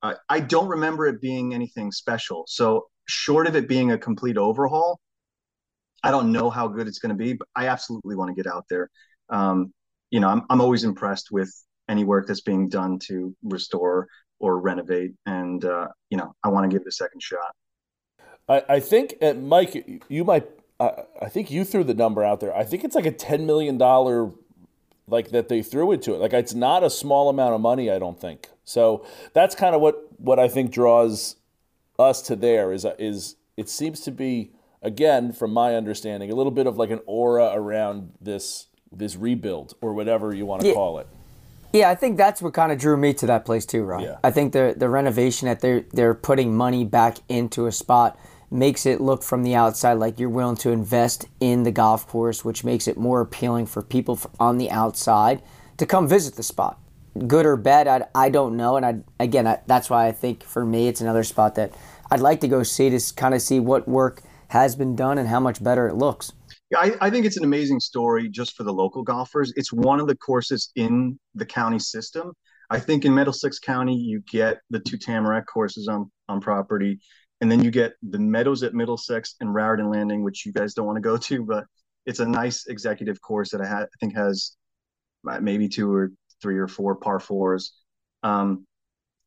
Uh, I don't remember it being anything special. So short of it being a complete overhaul, I don't know how good it's going to be. But I absolutely want to get out there. Um, you know, I'm I'm always impressed with any work that's being done to restore or renovate. And uh, you know, I want to give it a second shot. I, I think, uh, Mike, you might. I think you threw the number out there. I think it's like a ten million dollar, like that they threw into it. Like it's not a small amount of money. I don't think so. That's kind of what what I think draws us to there is is it seems to be again from my understanding a little bit of like an aura around this this rebuild or whatever you want to yeah. call it. Yeah, I think that's what kind of drew me to that place too, Ryan. Yeah. I think the the renovation that they're they're putting money back into a spot makes it look from the outside like you're willing to invest in the golf course, which makes it more appealing for people on the outside to come visit the spot. Good or bad, I, I don't know, and I again I, that's why I think for me it's another spot that I'd like to go see to kind of see what work has been done and how much better it looks. Yeah, I, I, think it's an amazing story just for the local golfers. It's one of the courses in the county system. I think in Middlesex County, you get the two Tamarack courses on, on property, and then you get the Meadows at Middlesex and Raritan Landing, which you guys don't want to go to, but it's a nice executive course that I, ha- I think has maybe two or three or four par fours. Um,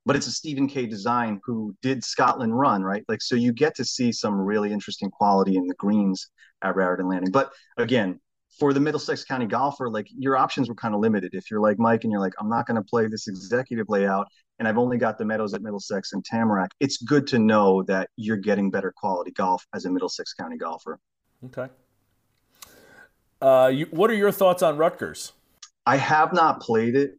but it's a Stephen Kay design who did Scotland Run, right? Like, so you get to see some really interesting quality in the greens at Raritan Landing. But again, for the Middlesex County golfer, like your options were kind of limited. If you're like Mike and you're like, I'm not going to play this executive layout and I've only got the Meadows at Middlesex and Tamarack, it's good to know that you're getting better quality golf as a Middlesex County golfer. Okay. Uh, you, what are your thoughts on Rutgers? I have not played it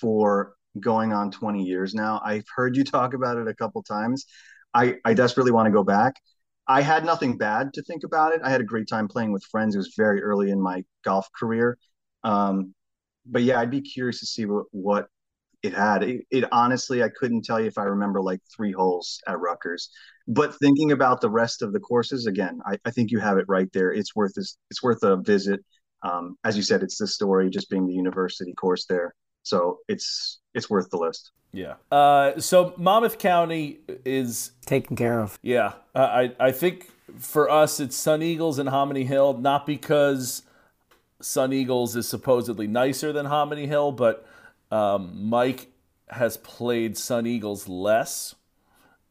for going on 20 years now. I've heard you talk about it a couple times. I, I desperately want to go back. I had nothing bad to think about it. I had a great time playing with friends. It was very early in my golf career. Um, but yeah, I'd be curious to see what, what it had. It, it, honestly, I couldn't tell you if I remember like three holes at Rutgers. But thinking about the rest of the courses, again, I, I think you have it right there. It's worth. It's worth a visit. Um, as you said, it's the story just being the university course there. So it's it's worth the list. Yeah. Uh, so Monmouth County is taken care of. Yeah. Uh, I I think for us it's Sun Eagles and Hominy Hill, not because Sun Eagles is supposedly nicer than Hominy Hill, but um, Mike has played Sun Eagles less.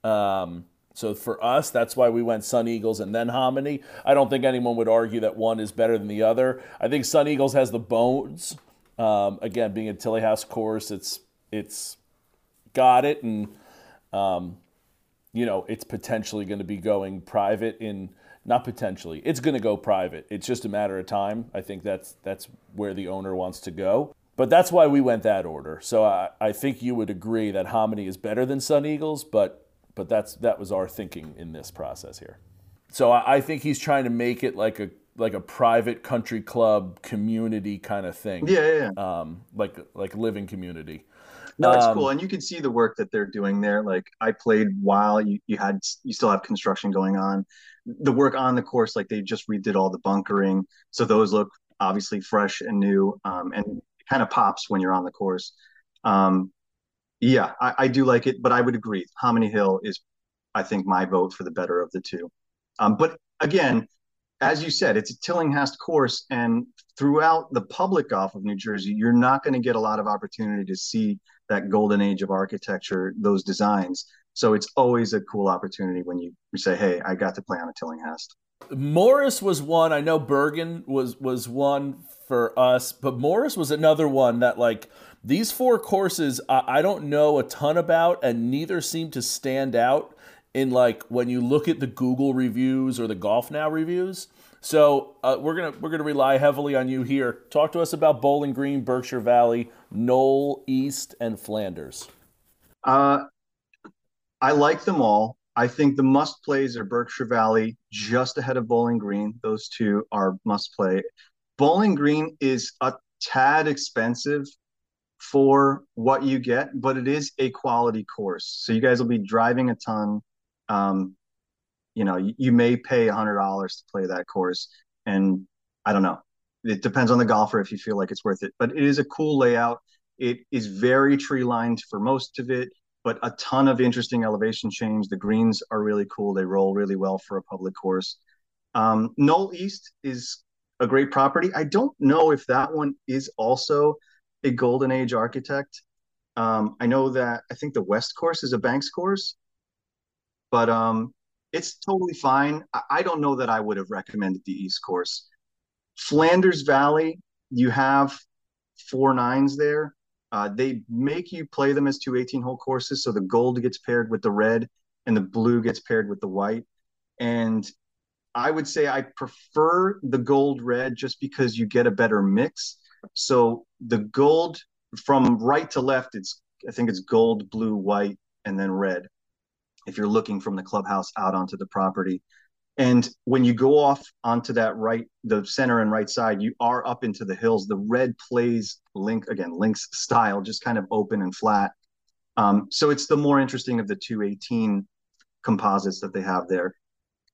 Um, so for us, that's why we went Sun Eagles and then Hominy. I don't think anyone would argue that one is better than the other. I think Sun Eagles has the bones. Um, again, being a Tillinghast course, it's it's got it, and um, you know it's potentially going to be going private in not potentially it's going to go private. It's just a matter of time. I think that's that's where the owner wants to go. But that's why we went that order. So i, I think you would agree that hominy is better than sun eagles but but that's that was our thinking in this process here. So I, I think he's trying to make it like a like a private country club community kind of thing yeah, yeah, yeah. Um, like like living community no, it's um, cool, and you can see the work that they're doing there. Like I played while you you had you still have construction going on. The work on the course, like they just redid all the bunkering, so those look obviously fresh and new, um, and it kind of pops when you're on the course. Um, yeah, I, I, do like it, but I would agree. Hominy Hill is, I think, my vote for the better of the two. Um, but again, as you said, it's a Tillinghast course, and throughout the public golf of New Jersey, you're not going to get a lot of opportunity to see that golden age of architecture, those designs. So it's always a cool opportunity when you, say, "Hey, I got to play on a Tillinghast." Morris was one. I know Bergen was was one for us, but Morris was another one that like these four courses I, I don't know a ton about, and neither seem to stand out in like when you look at the Google reviews or the Golf Now reviews. So uh, we're gonna we're gonna rely heavily on you here. Talk to us about Bowling Green, Berkshire Valley, Knoll East, and Flanders. Uh, I like them all. I think the must plays are Berkshire Valley, just ahead of Bowling Green. Those two are must play. Bowling Green is a tad expensive for what you get, but it is a quality course. So you guys will be driving a ton. Um, you know, you, you may pay a hundred dollars to play that course, and I don't know. It depends on the golfer if you feel like it's worth it. But it is a cool layout. It is very tree lined for most of it, but a ton of interesting elevation change. The greens are really cool. They roll really well for a public course. Um, Knoll East is a great property. I don't know if that one is also a golden age architect. Um, I know that I think the West course is a Banks course, but um, it's totally fine. I, I don't know that I would have recommended the East course. Flanders Valley, you have four nines there. Uh, they make you play them as two 18 hole courses. So the gold gets paired with the red and the blue gets paired with the white. And I would say I prefer the gold red just because you get a better mix. So the gold from right to left, it's I think it's gold, blue, white, and then red. If you're looking from the clubhouse out onto the property. And when you go off onto that right, the center and right side, you are up into the hills. The red plays link again, links style, just kind of open and flat. Um, so it's the more interesting of the 218 composites that they have there.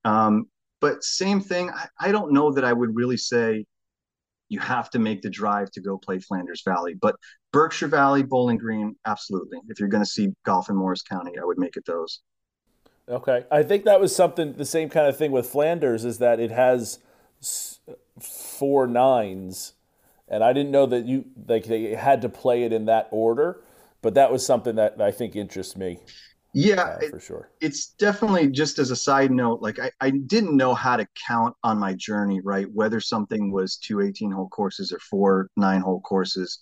Um, but same thing, I, I don't know that I would really say you have to make the drive to go play Flanders Valley. But Berkshire Valley, Bowling Green, absolutely. If you're going to see golf in Morris County, I would make it those. Okay, I think that was something the same kind of thing with Flanders is that it has four nines, and I didn't know that you like they had to play it in that order, but that was something that I think interests me. Yeah, uh, for sure. It's definitely just as a side note, like I, I didn't know how to count on my journey, right? Whether something was two 18 hole courses or four nine hole courses.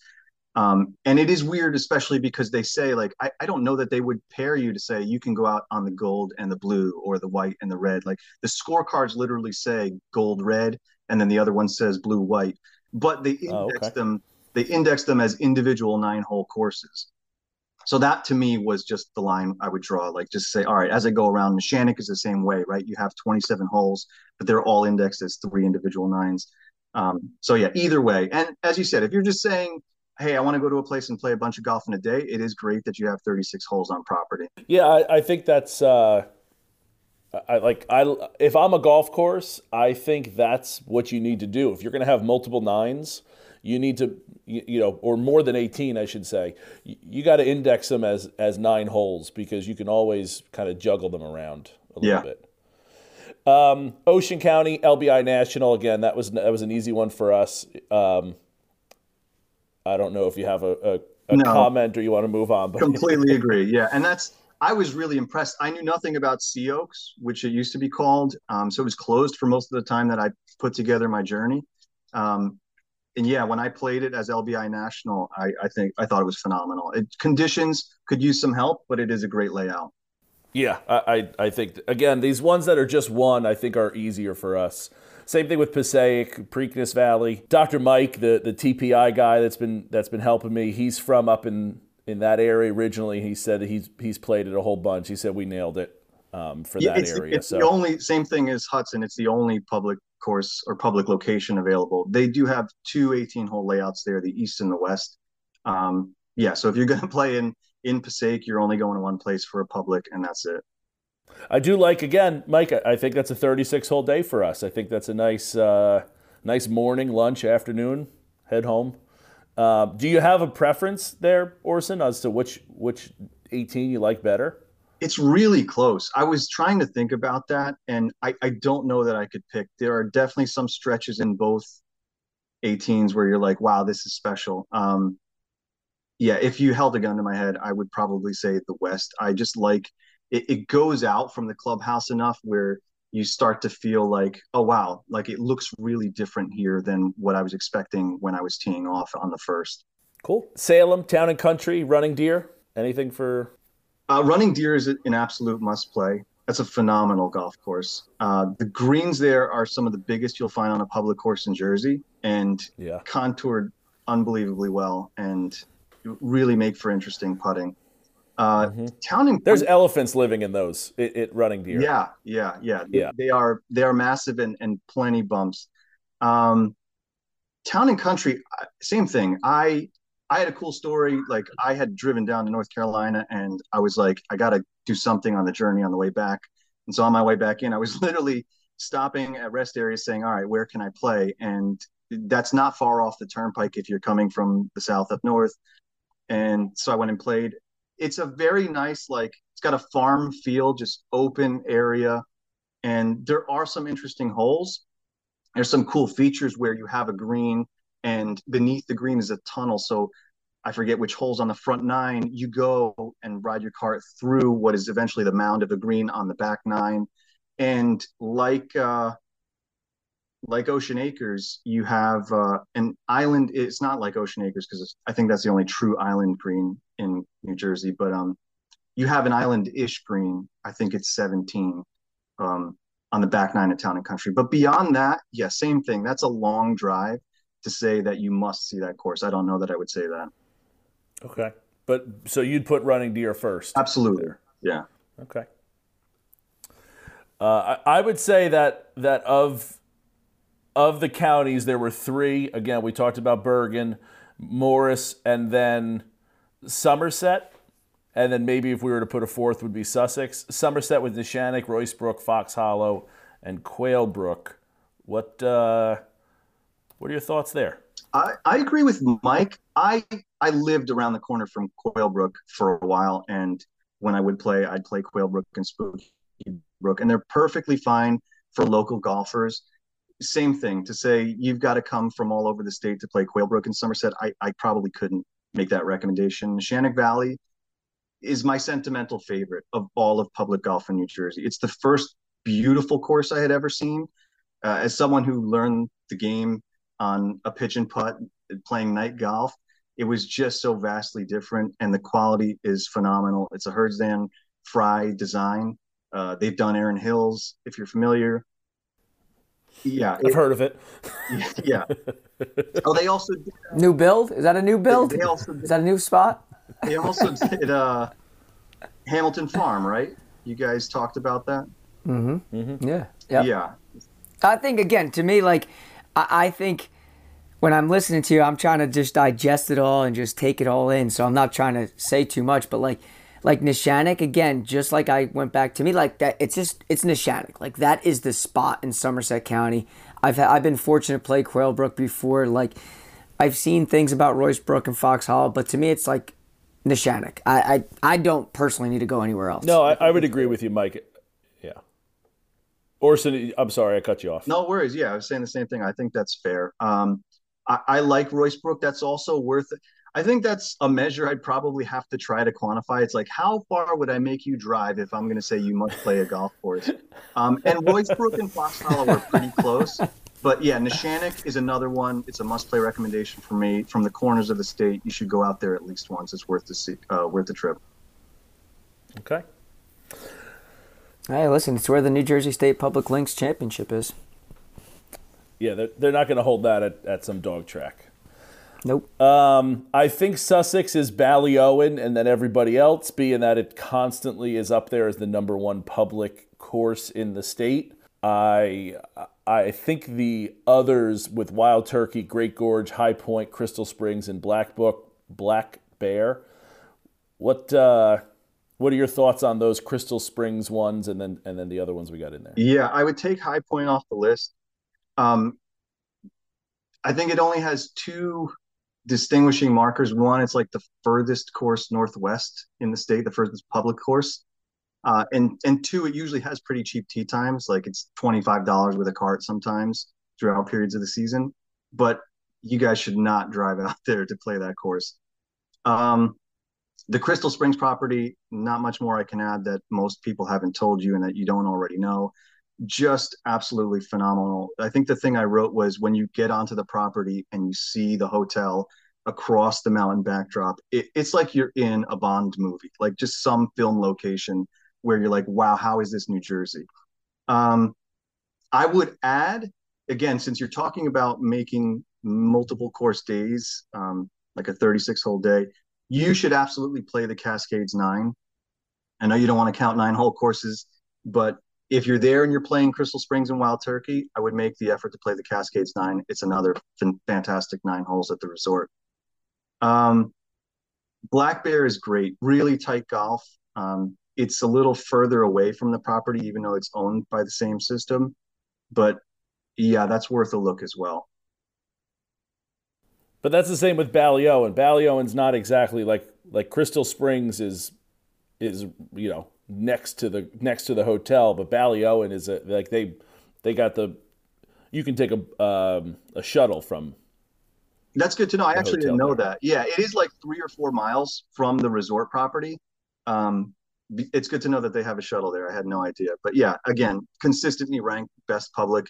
Um, and it is weird, especially because they say, like, I, I don't know that they would pair you to say you can go out on the gold and the blue or the white and the red. Like the scorecards literally say gold, red, and then the other one says blue, white. But they index oh, okay. them, they index them as individual nine hole courses so that to me was just the line I would draw. Like just say, all right, as I go around, Neshanic is the same way, right? You have 27 holes, but they're all indexed as three individual nines. Um, so yeah, either way. And as you said, if you're just saying, hey, I want to go to a place and play a bunch of golf in a day, it is great that you have 36 holes on property. Yeah, I, I think that's. Uh... I like I if I'm a golf course, I think that's what you need to do. If you're going to have multiple nines, you need to you, you know or more than 18 i should say you, you got to index them as as nine holes because you can always kind of juggle them around a little yeah. bit um, ocean county lbi national again that was that was an easy one for us um, i don't know if you have a, a, a no, comment or you want to move on but completely <laughs> agree yeah and that's I was really impressed. I knew nothing about Sea Oaks, which it used to be called. Um, so it was closed for most of the time that I put together my journey. Um, and yeah, when I played it as LBI National, I, I think I thought it was phenomenal. It, conditions could use some help, but it is a great layout. Yeah, I, I think again these ones that are just one, I think are easier for us. Same thing with Passaic, Preakness Valley. Dr. Mike, the, the TPI guy that's been that's been helping me, he's from up in in that area originally. He said he's he's played it a whole bunch. He said we nailed it um, for yeah, that it's, area. It's so. the only same thing as Hudson. It's the only public course or public location available. They do have two 18 hole layouts there, the east and the west. Um, yeah, so if you're going <laughs> to play in in Passaic, you're only going to one place for a public, and that's it. I do like again, Mike. I think that's a 36 hole day for us. I think that's a nice, uh, nice morning, lunch, afternoon, head home. Uh, do you have a preference there, Orson, as to which which 18 you like better? It's really close. I was trying to think about that, and I, I don't know that I could pick. There are definitely some stretches in both 18s where you're like, wow, this is special. Um, yeah, if you held a gun to my head, I would probably say the West. I just like it, it goes out from the clubhouse enough where you start to feel like, oh wow, like it looks really different here than what I was expecting when I was teeing off on the first. Cool. Salem, Town and Country, Running Deer. Anything for? Uh, Running Deer is an absolute must play. That's a phenomenal golf course. Uh, the greens there are some of the biggest you'll find on a public course in Jersey, and yeah. contoured unbelievably well, and really make for interesting putting. Uh, mm-hmm. Town and there's elephants living in those it, it, running deer. Yeah, yeah, yeah, yeah. They, they are they are massive and and plenty bumps. Um, town and country, same thing. I I had a cool story. Like I had driven down to North Carolina, and I was like, I got to do something on the journey on the way back. And so on my way back in, I was <laughs> literally stopping at rest areas, saying, "All right, where can I play?" And that's not far off the turnpike if you're coming from the south up north. And so I went and played it's a very nice like it's got a farm feel, just open area, and there are some interesting holes. There's some cool features where you have a green, and beneath the green is a tunnel. So I forget which holes on the front nine. You go and ride your cart through what is eventually the mound of the green on the back nine, and like uh, like Ocean Acres, you have uh, an island. It's not like Ocean Acres because I think that's the only true island green in New Jersey. But um, you have an island-ish green. I think it's 17 um, on the back nine of Town and Country. But beyond that, yeah, same thing. That's a long drive to say that you must see that course. I don't know that I would say that. Okay, but so you'd put Running Deer first. Absolutely. Yeah. Okay. Uh, I, I would say that that of of the counties, there were three. Again, we talked about Bergen, Morris, and then Somerset. And then maybe if we were to put a fourth, would be Sussex. Somerset with Neshanic, Roycebrook, Fox Hollow, and Quailbrook. What uh, what are your thoughts there? I, I agree with Mike. I I lived around the corner from Quailbrook for a while, and when I would play, I'd play Quailbrook and Spooky Brook, and they're perfectly fine for local golfers same thing to say you've got to come from all over the state to play Quailbrook and Somerset. I, I probably couldn't make that recommendation. Shannock Valley is my sentimental favorite of all of public golf in New Jersey. It's the first beautiful course I had ever seen. Uh, as someone who learned the game on a pitch and putt playing night golf, it was just so vastly different, and the quality is phenomenal. It's a Hurdzan Fry design. Uh, they've done Erin Hills, if you're familiar. Yeah, I've it, heard of it. <laughs> Yeah. Oh, they also did, uh, new build. Is that a new build? They, they also did, is that a new spot? They also did uh, Hamilton Farm, right? You guys talked about that. Mm-hmm. mm-hmm. Yeah. Yep. Yeah. I think again, to me, like I, I think when I'm listening to you, I'm trying to just digest it all and just take it all in. So I'm not trying to say too much, but like like Neshanic again, just like I went back to me like that. It's just it's Neshanic. Like that is the spot in Somerset County. I've I've been fortunate to play Quailbrook before. Like I've seen things about Roycebrook and Fox Hollow, but to me it's like Neshanic. I I, I don't personally need to go anywhere else. No, I, I would agree with you, Mike. Yeah. Orson, I'm sorry I cut you off. No worries. Yeah, I was saying the same thing. I think that's fair. Um, I, I like Roycebrook. That's also worth it. I think that's a measure I'd probably have to try to quantify. It's like, how far would I make you drive if I'm going to say you must play a golf course? Um, and Roycebrook and Fox Hollow are pretty close. But yeah, Neshanic is another one. It's a must play recommendation for me. From the corners of the state, you should go out there at least once. It's worth the see, uh, worth the trip. Okay. Hey, listen, it's where the New Jersey State Public Links Championship is. Yeah, they're, they're not going to hold that at, at some dog track. Nope. Um, I think Sussex is Ballyowen and then everybody else, being that it constantly is up there as the number one public course in the state. I I think the others with Wild Turkey, Great Gorge, High Point, Crystal Springs, and Black Book, Black Bear. What uh, what are your thoughts on those Crystal Springs ones, and then and then the other ones we got in there? Yeah, I would take High Point off the list. Um, I think it only has two distinguishing markers. One, it's like the furthest course northwest in the state, the furthest public course. Uh, and and two, it usually has pretty cheap tee times, like it's twenty five dollars with a cart sometimes throughout periods of the season. But you guys should not drive <laughs> out there to play that course. Um, the Crystal Springs property, not much more I can add that most people haven't told you and that you don't already know. Just absolutely phenomenal. I think the thing I wrote was when you get onto the property and you see the hotel across the mountain backdrop, it, it's like you're in a Bond movie, like just some film location where you're like, wow, how is this New Jersey? Um, I would add, again, since you're talking about making multiple course days, um, like a 36 hole day, you should absolutely play the Cascades Nine. I know you don't want to count nine hole courses, but if you're there and you're playing Crystal Springs and Wild Turkey, I would make the effort to play the Cascades Nine. It's another f- fantastic nine holes at the resort. Um, Black Bear is great, really tight golf. Um, it's a little further away from the property, even though it's owned by the same system. But yeah, that's worth a look as well. But that's the same with Ballyowen. Ballyowen's not exactly like like Crystal Springs is is you know next to the next to the hotel, but Ballyowen is a, like they they got the you can take a um, a shuttle from. That's good to know. I actually didn't know there. that. Yeah, it is like three or four miles from the resort property. Um, it's good to know that they have a shuttle there. I had no idea, but yeah, again, consistently ranked best public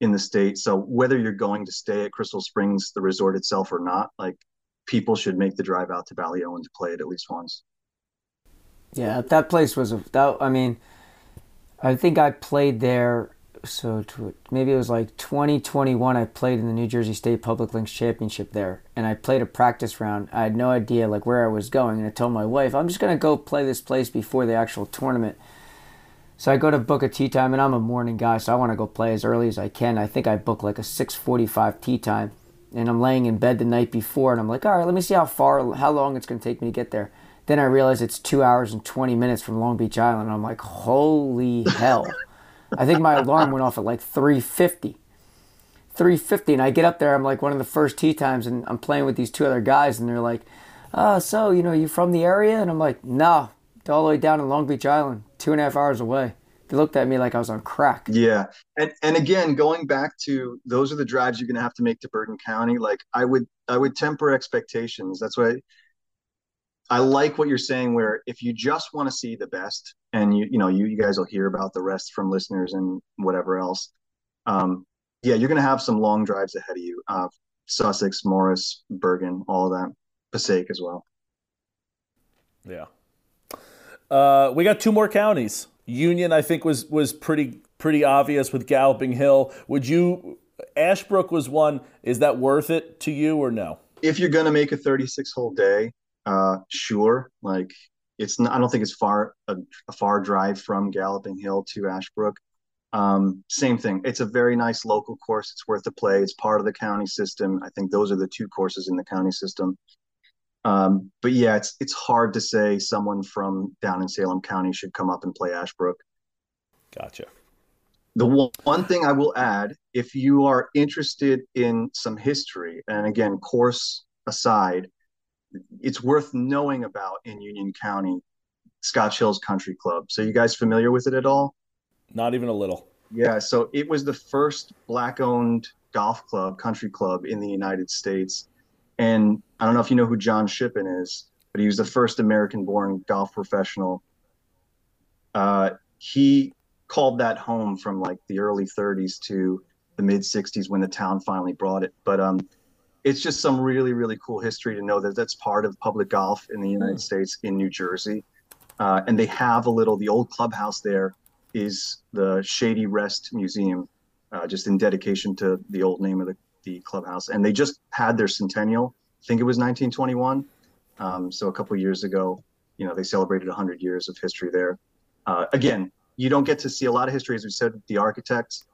in the state. So whether you're going to stay at Crystal Springs, the resort itself, or not, like people should make the drive out to Ballyowen to play it at least once. Yeah, that place was a that. I mean, I think I played there. So maybe it was like 2021. I played in the New Jersey State Public Links Championship there, and I played a practice round. I had no idea like where I was going, and I told my wife, "I'm just gonna go play this place before the actual tournament." So I go to book a tee time, and I'm a morning guy, so I want to go play as early as I can. I think I book like a 6:45 tee time, and I'm laying in bed the night before, and I'm like, all right, let me see how far, how long it's to take me to get there. Then I realize it's two hours and 20 minutes from Long Beach Island. I'm like, holy hell! I think my alarm went off at like 3:50. 3:50, and I get up there. I'm like one of the first tee times, and I'm playing with these two other guys, and they're like, "Oh, so you know, you from the area?" And I'm like, "No, all the way down in Long Beach Island." two and a half hours away. They looked at me like I was on crack. Yeah. And and again, going back to those are the drives you're gonna have to make to Bergen County. Like I would I would temper expectations. That's why I, like what you're saying where if you just want to see the best and you you know you you guys will hear about the rest from listeners and whatever else. Um yeah, you're gonna have some long drives ahead of you. Uh Sussex, Morris, Bergen, all of that. Passaic as well. Yeah. Uh, we got two more counties. Union, I think, was was pretty pretty obvious with Galloping Hill. Would you? Ashbrook was one. Is that worth it to you or no? If you're gonna make a 36 hole day, uh, sure. Like it's not, I don't think it's far a, a far drive from Galloping Hill to Ashbrook. Um, same thing. It's a very nice local course. It's worth a play. It's part of the county system. I think those are the two courses in the county system. Um, but yeah, it's it's hard to say someone from down in Salem County should come up and play Ashbrook. Gotcha. The one, one thing I will add, if you are interested in some history, and again, course aside, it's worth knowing about in Union County, Scotch Hills Country Club. So you guys familiar with it at all? Not even a little. Yeah, so it was the first black-owned golf club, country club in the United States. And I don't know if you know who John Shippen is, but he was the first American born golf professional. Uh, he called that home from like the early 30s to the mid 60s when the town finally brought it. But um, it's just some really, really cool history to know that that's part of public golf in the United mm. States in New Jersey. Uh, and they have a little, the old clubhouse there is the Shady Rest Museum, uh, just in dedication to the old name of the the clubhouse, and they just had their centennial. I think it was 1921. Um, so a couple years ago, you know, they celebrated 100 years of history there. Uh, again, you don't get to see a lot of history, as we said, the architects.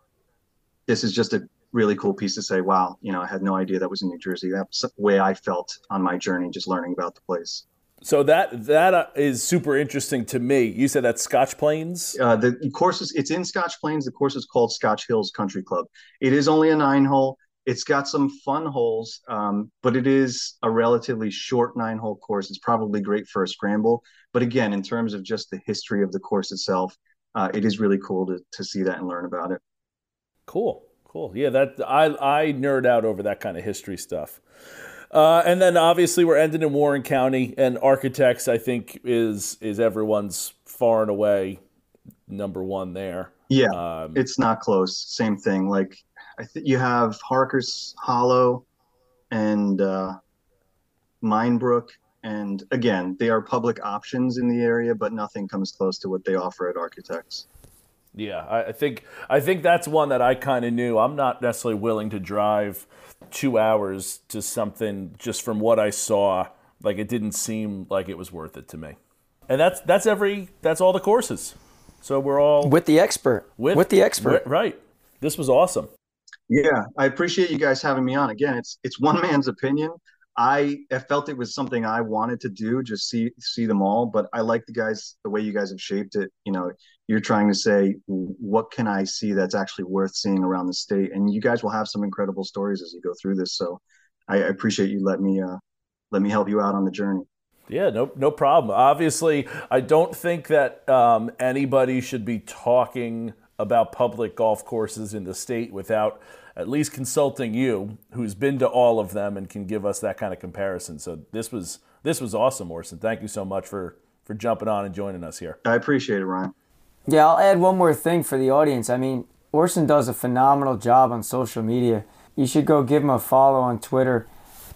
This is just a really cool piece to say, wow, you know, I had no idea that was in New Jersey. That's the way I felt on my journey, just learning about the place. So that that uh, super interesting to me. You said that's Scotch Plains. Uh, the course is it's in Scotch Plains. The course is called Scotch Hills Country Club. It is only a nine hole it's got some fun holes, um, but it is a relatively short nine hole course. It's probably great for a scramble. But again, in terms of just the history of the course itself, uh, it is really cool to, to see that and learn about it. Cool, cool. Yeah, that I I nerd out over that kind of history stuff. Uh, and then obviously we're ending in Warren County, and Architects I think is is everyone's far and away number one there. Yeah, um, it's not close. Same thing. Like I think you have Harker's Hollow and uh, Minebrook, and again, they are public options in the area, but nothing comes close to what they offer at Architects. Yeah, I think I think that's one that I kind of knew. I'm not necessarily willing to drive two hours to something just from what I saw. Like it didn't seem like it was worth it to me. And that's that's every that's all the courses. So we're all with the expert. With, with the expert. Right. This was awesome. Yeah, I appreciate you guys having me on. Again, it's it's one man's opinion. I, felt it was something I wanted to do, just see see them all. But I like the guys, the way you guys have shaped it. You know, you're trying to say, what can I see that's actually worth seeing around the state? And you guys will have some incredible stories as you go through this. So I, I appreciate you let me uh, let me help you out on the journey. Yeah, no, no problem. Obviously, I don't think that um, anybody should be talking about public golf courses in the state without at least consulting you, who's been to all of them and can give us that kind of comparison. So this was this was awesome, Orson. Thank you so much for for jumping on and joining us here. I appreciate it, Ryan. Yeah, I'll add one more thing for the audience. I mean, Orson does a phenomenal job on social media. You should go give him a follow on Twitter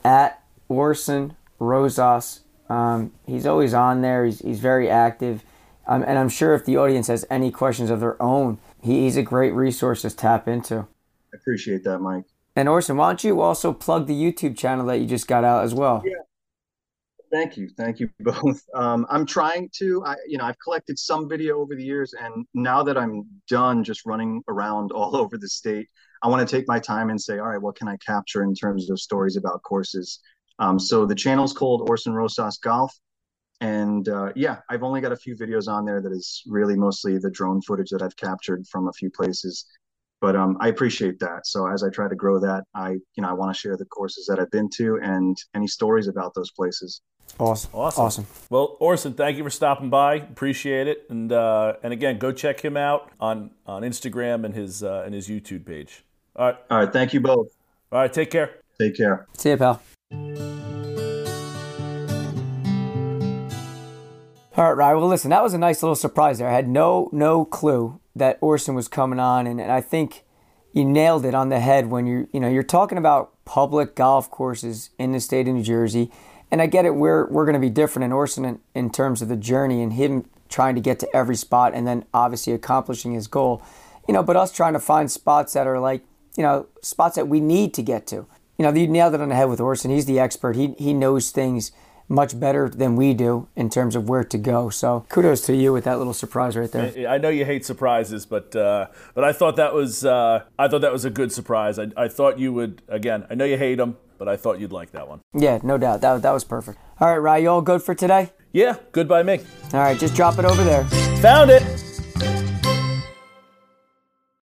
at Orson Rosas um, he's always on there. He's, he's very active. Um, and I'm sure if the audience has any questions of their own, he, he's a great resource to tap into. I appreciate that, Mike. And Orson, why don't you also plug the YouTube channel that you just got out as well? Yeah. Thank you, thank you both. <laughs> Um, I'm trying to, I, you know, I've collected some video over the years, and now that I'm done just running around <laughs> all over the state, I want to take my time and say, all right, what can I capture in terms of stories about courses? Um, so the channel's called Orson Rosas Golf. And uh, yeah, I've only got a few videos on there that is really mostly the drone footage that I've captured from a few places. But um, I appreciate that. So as I try to grow that, I you know I want to share the courses that I've been to and any stories about those places. Awesome, awesome, awesome. Well, Orson, thank you for stopping by. Appreciate it. And uh, and again, go check him out on on Instagram and his uh, and his YouTube page. All right. All right. Thank you both. All right. Take care. Take care. See you, pal. All right, Ryan. Well, listen, that was a nice little surprise there. I had no no clue that Orson was coming on, and, and I think you nailed it on the head when you you know you're talking about public golf courses in the state of New Jersey, and I get it. We're we're going to be different in Orson in, in terms of the journey and him trying to get to every spot, and then obviously accomplishing his goal. You know, but us trying to find spots that are like you know spots that we need to get to. You know, you nailed it on the head with Orson. He's the expert. He he knows things much better than we do in terms of where to go. So kudos to you with that little surprise right there. I know you hate surprises, but uh, but I thought that was uh, I thought that was a good surprise. I, I thought you would again. I know you hate them, but I thought you'd like that one. Yeah, no doubt. That that was perfect. All right, Ryan, you all good for today? Yeah, good by me. All right, just drop it over there. Found it.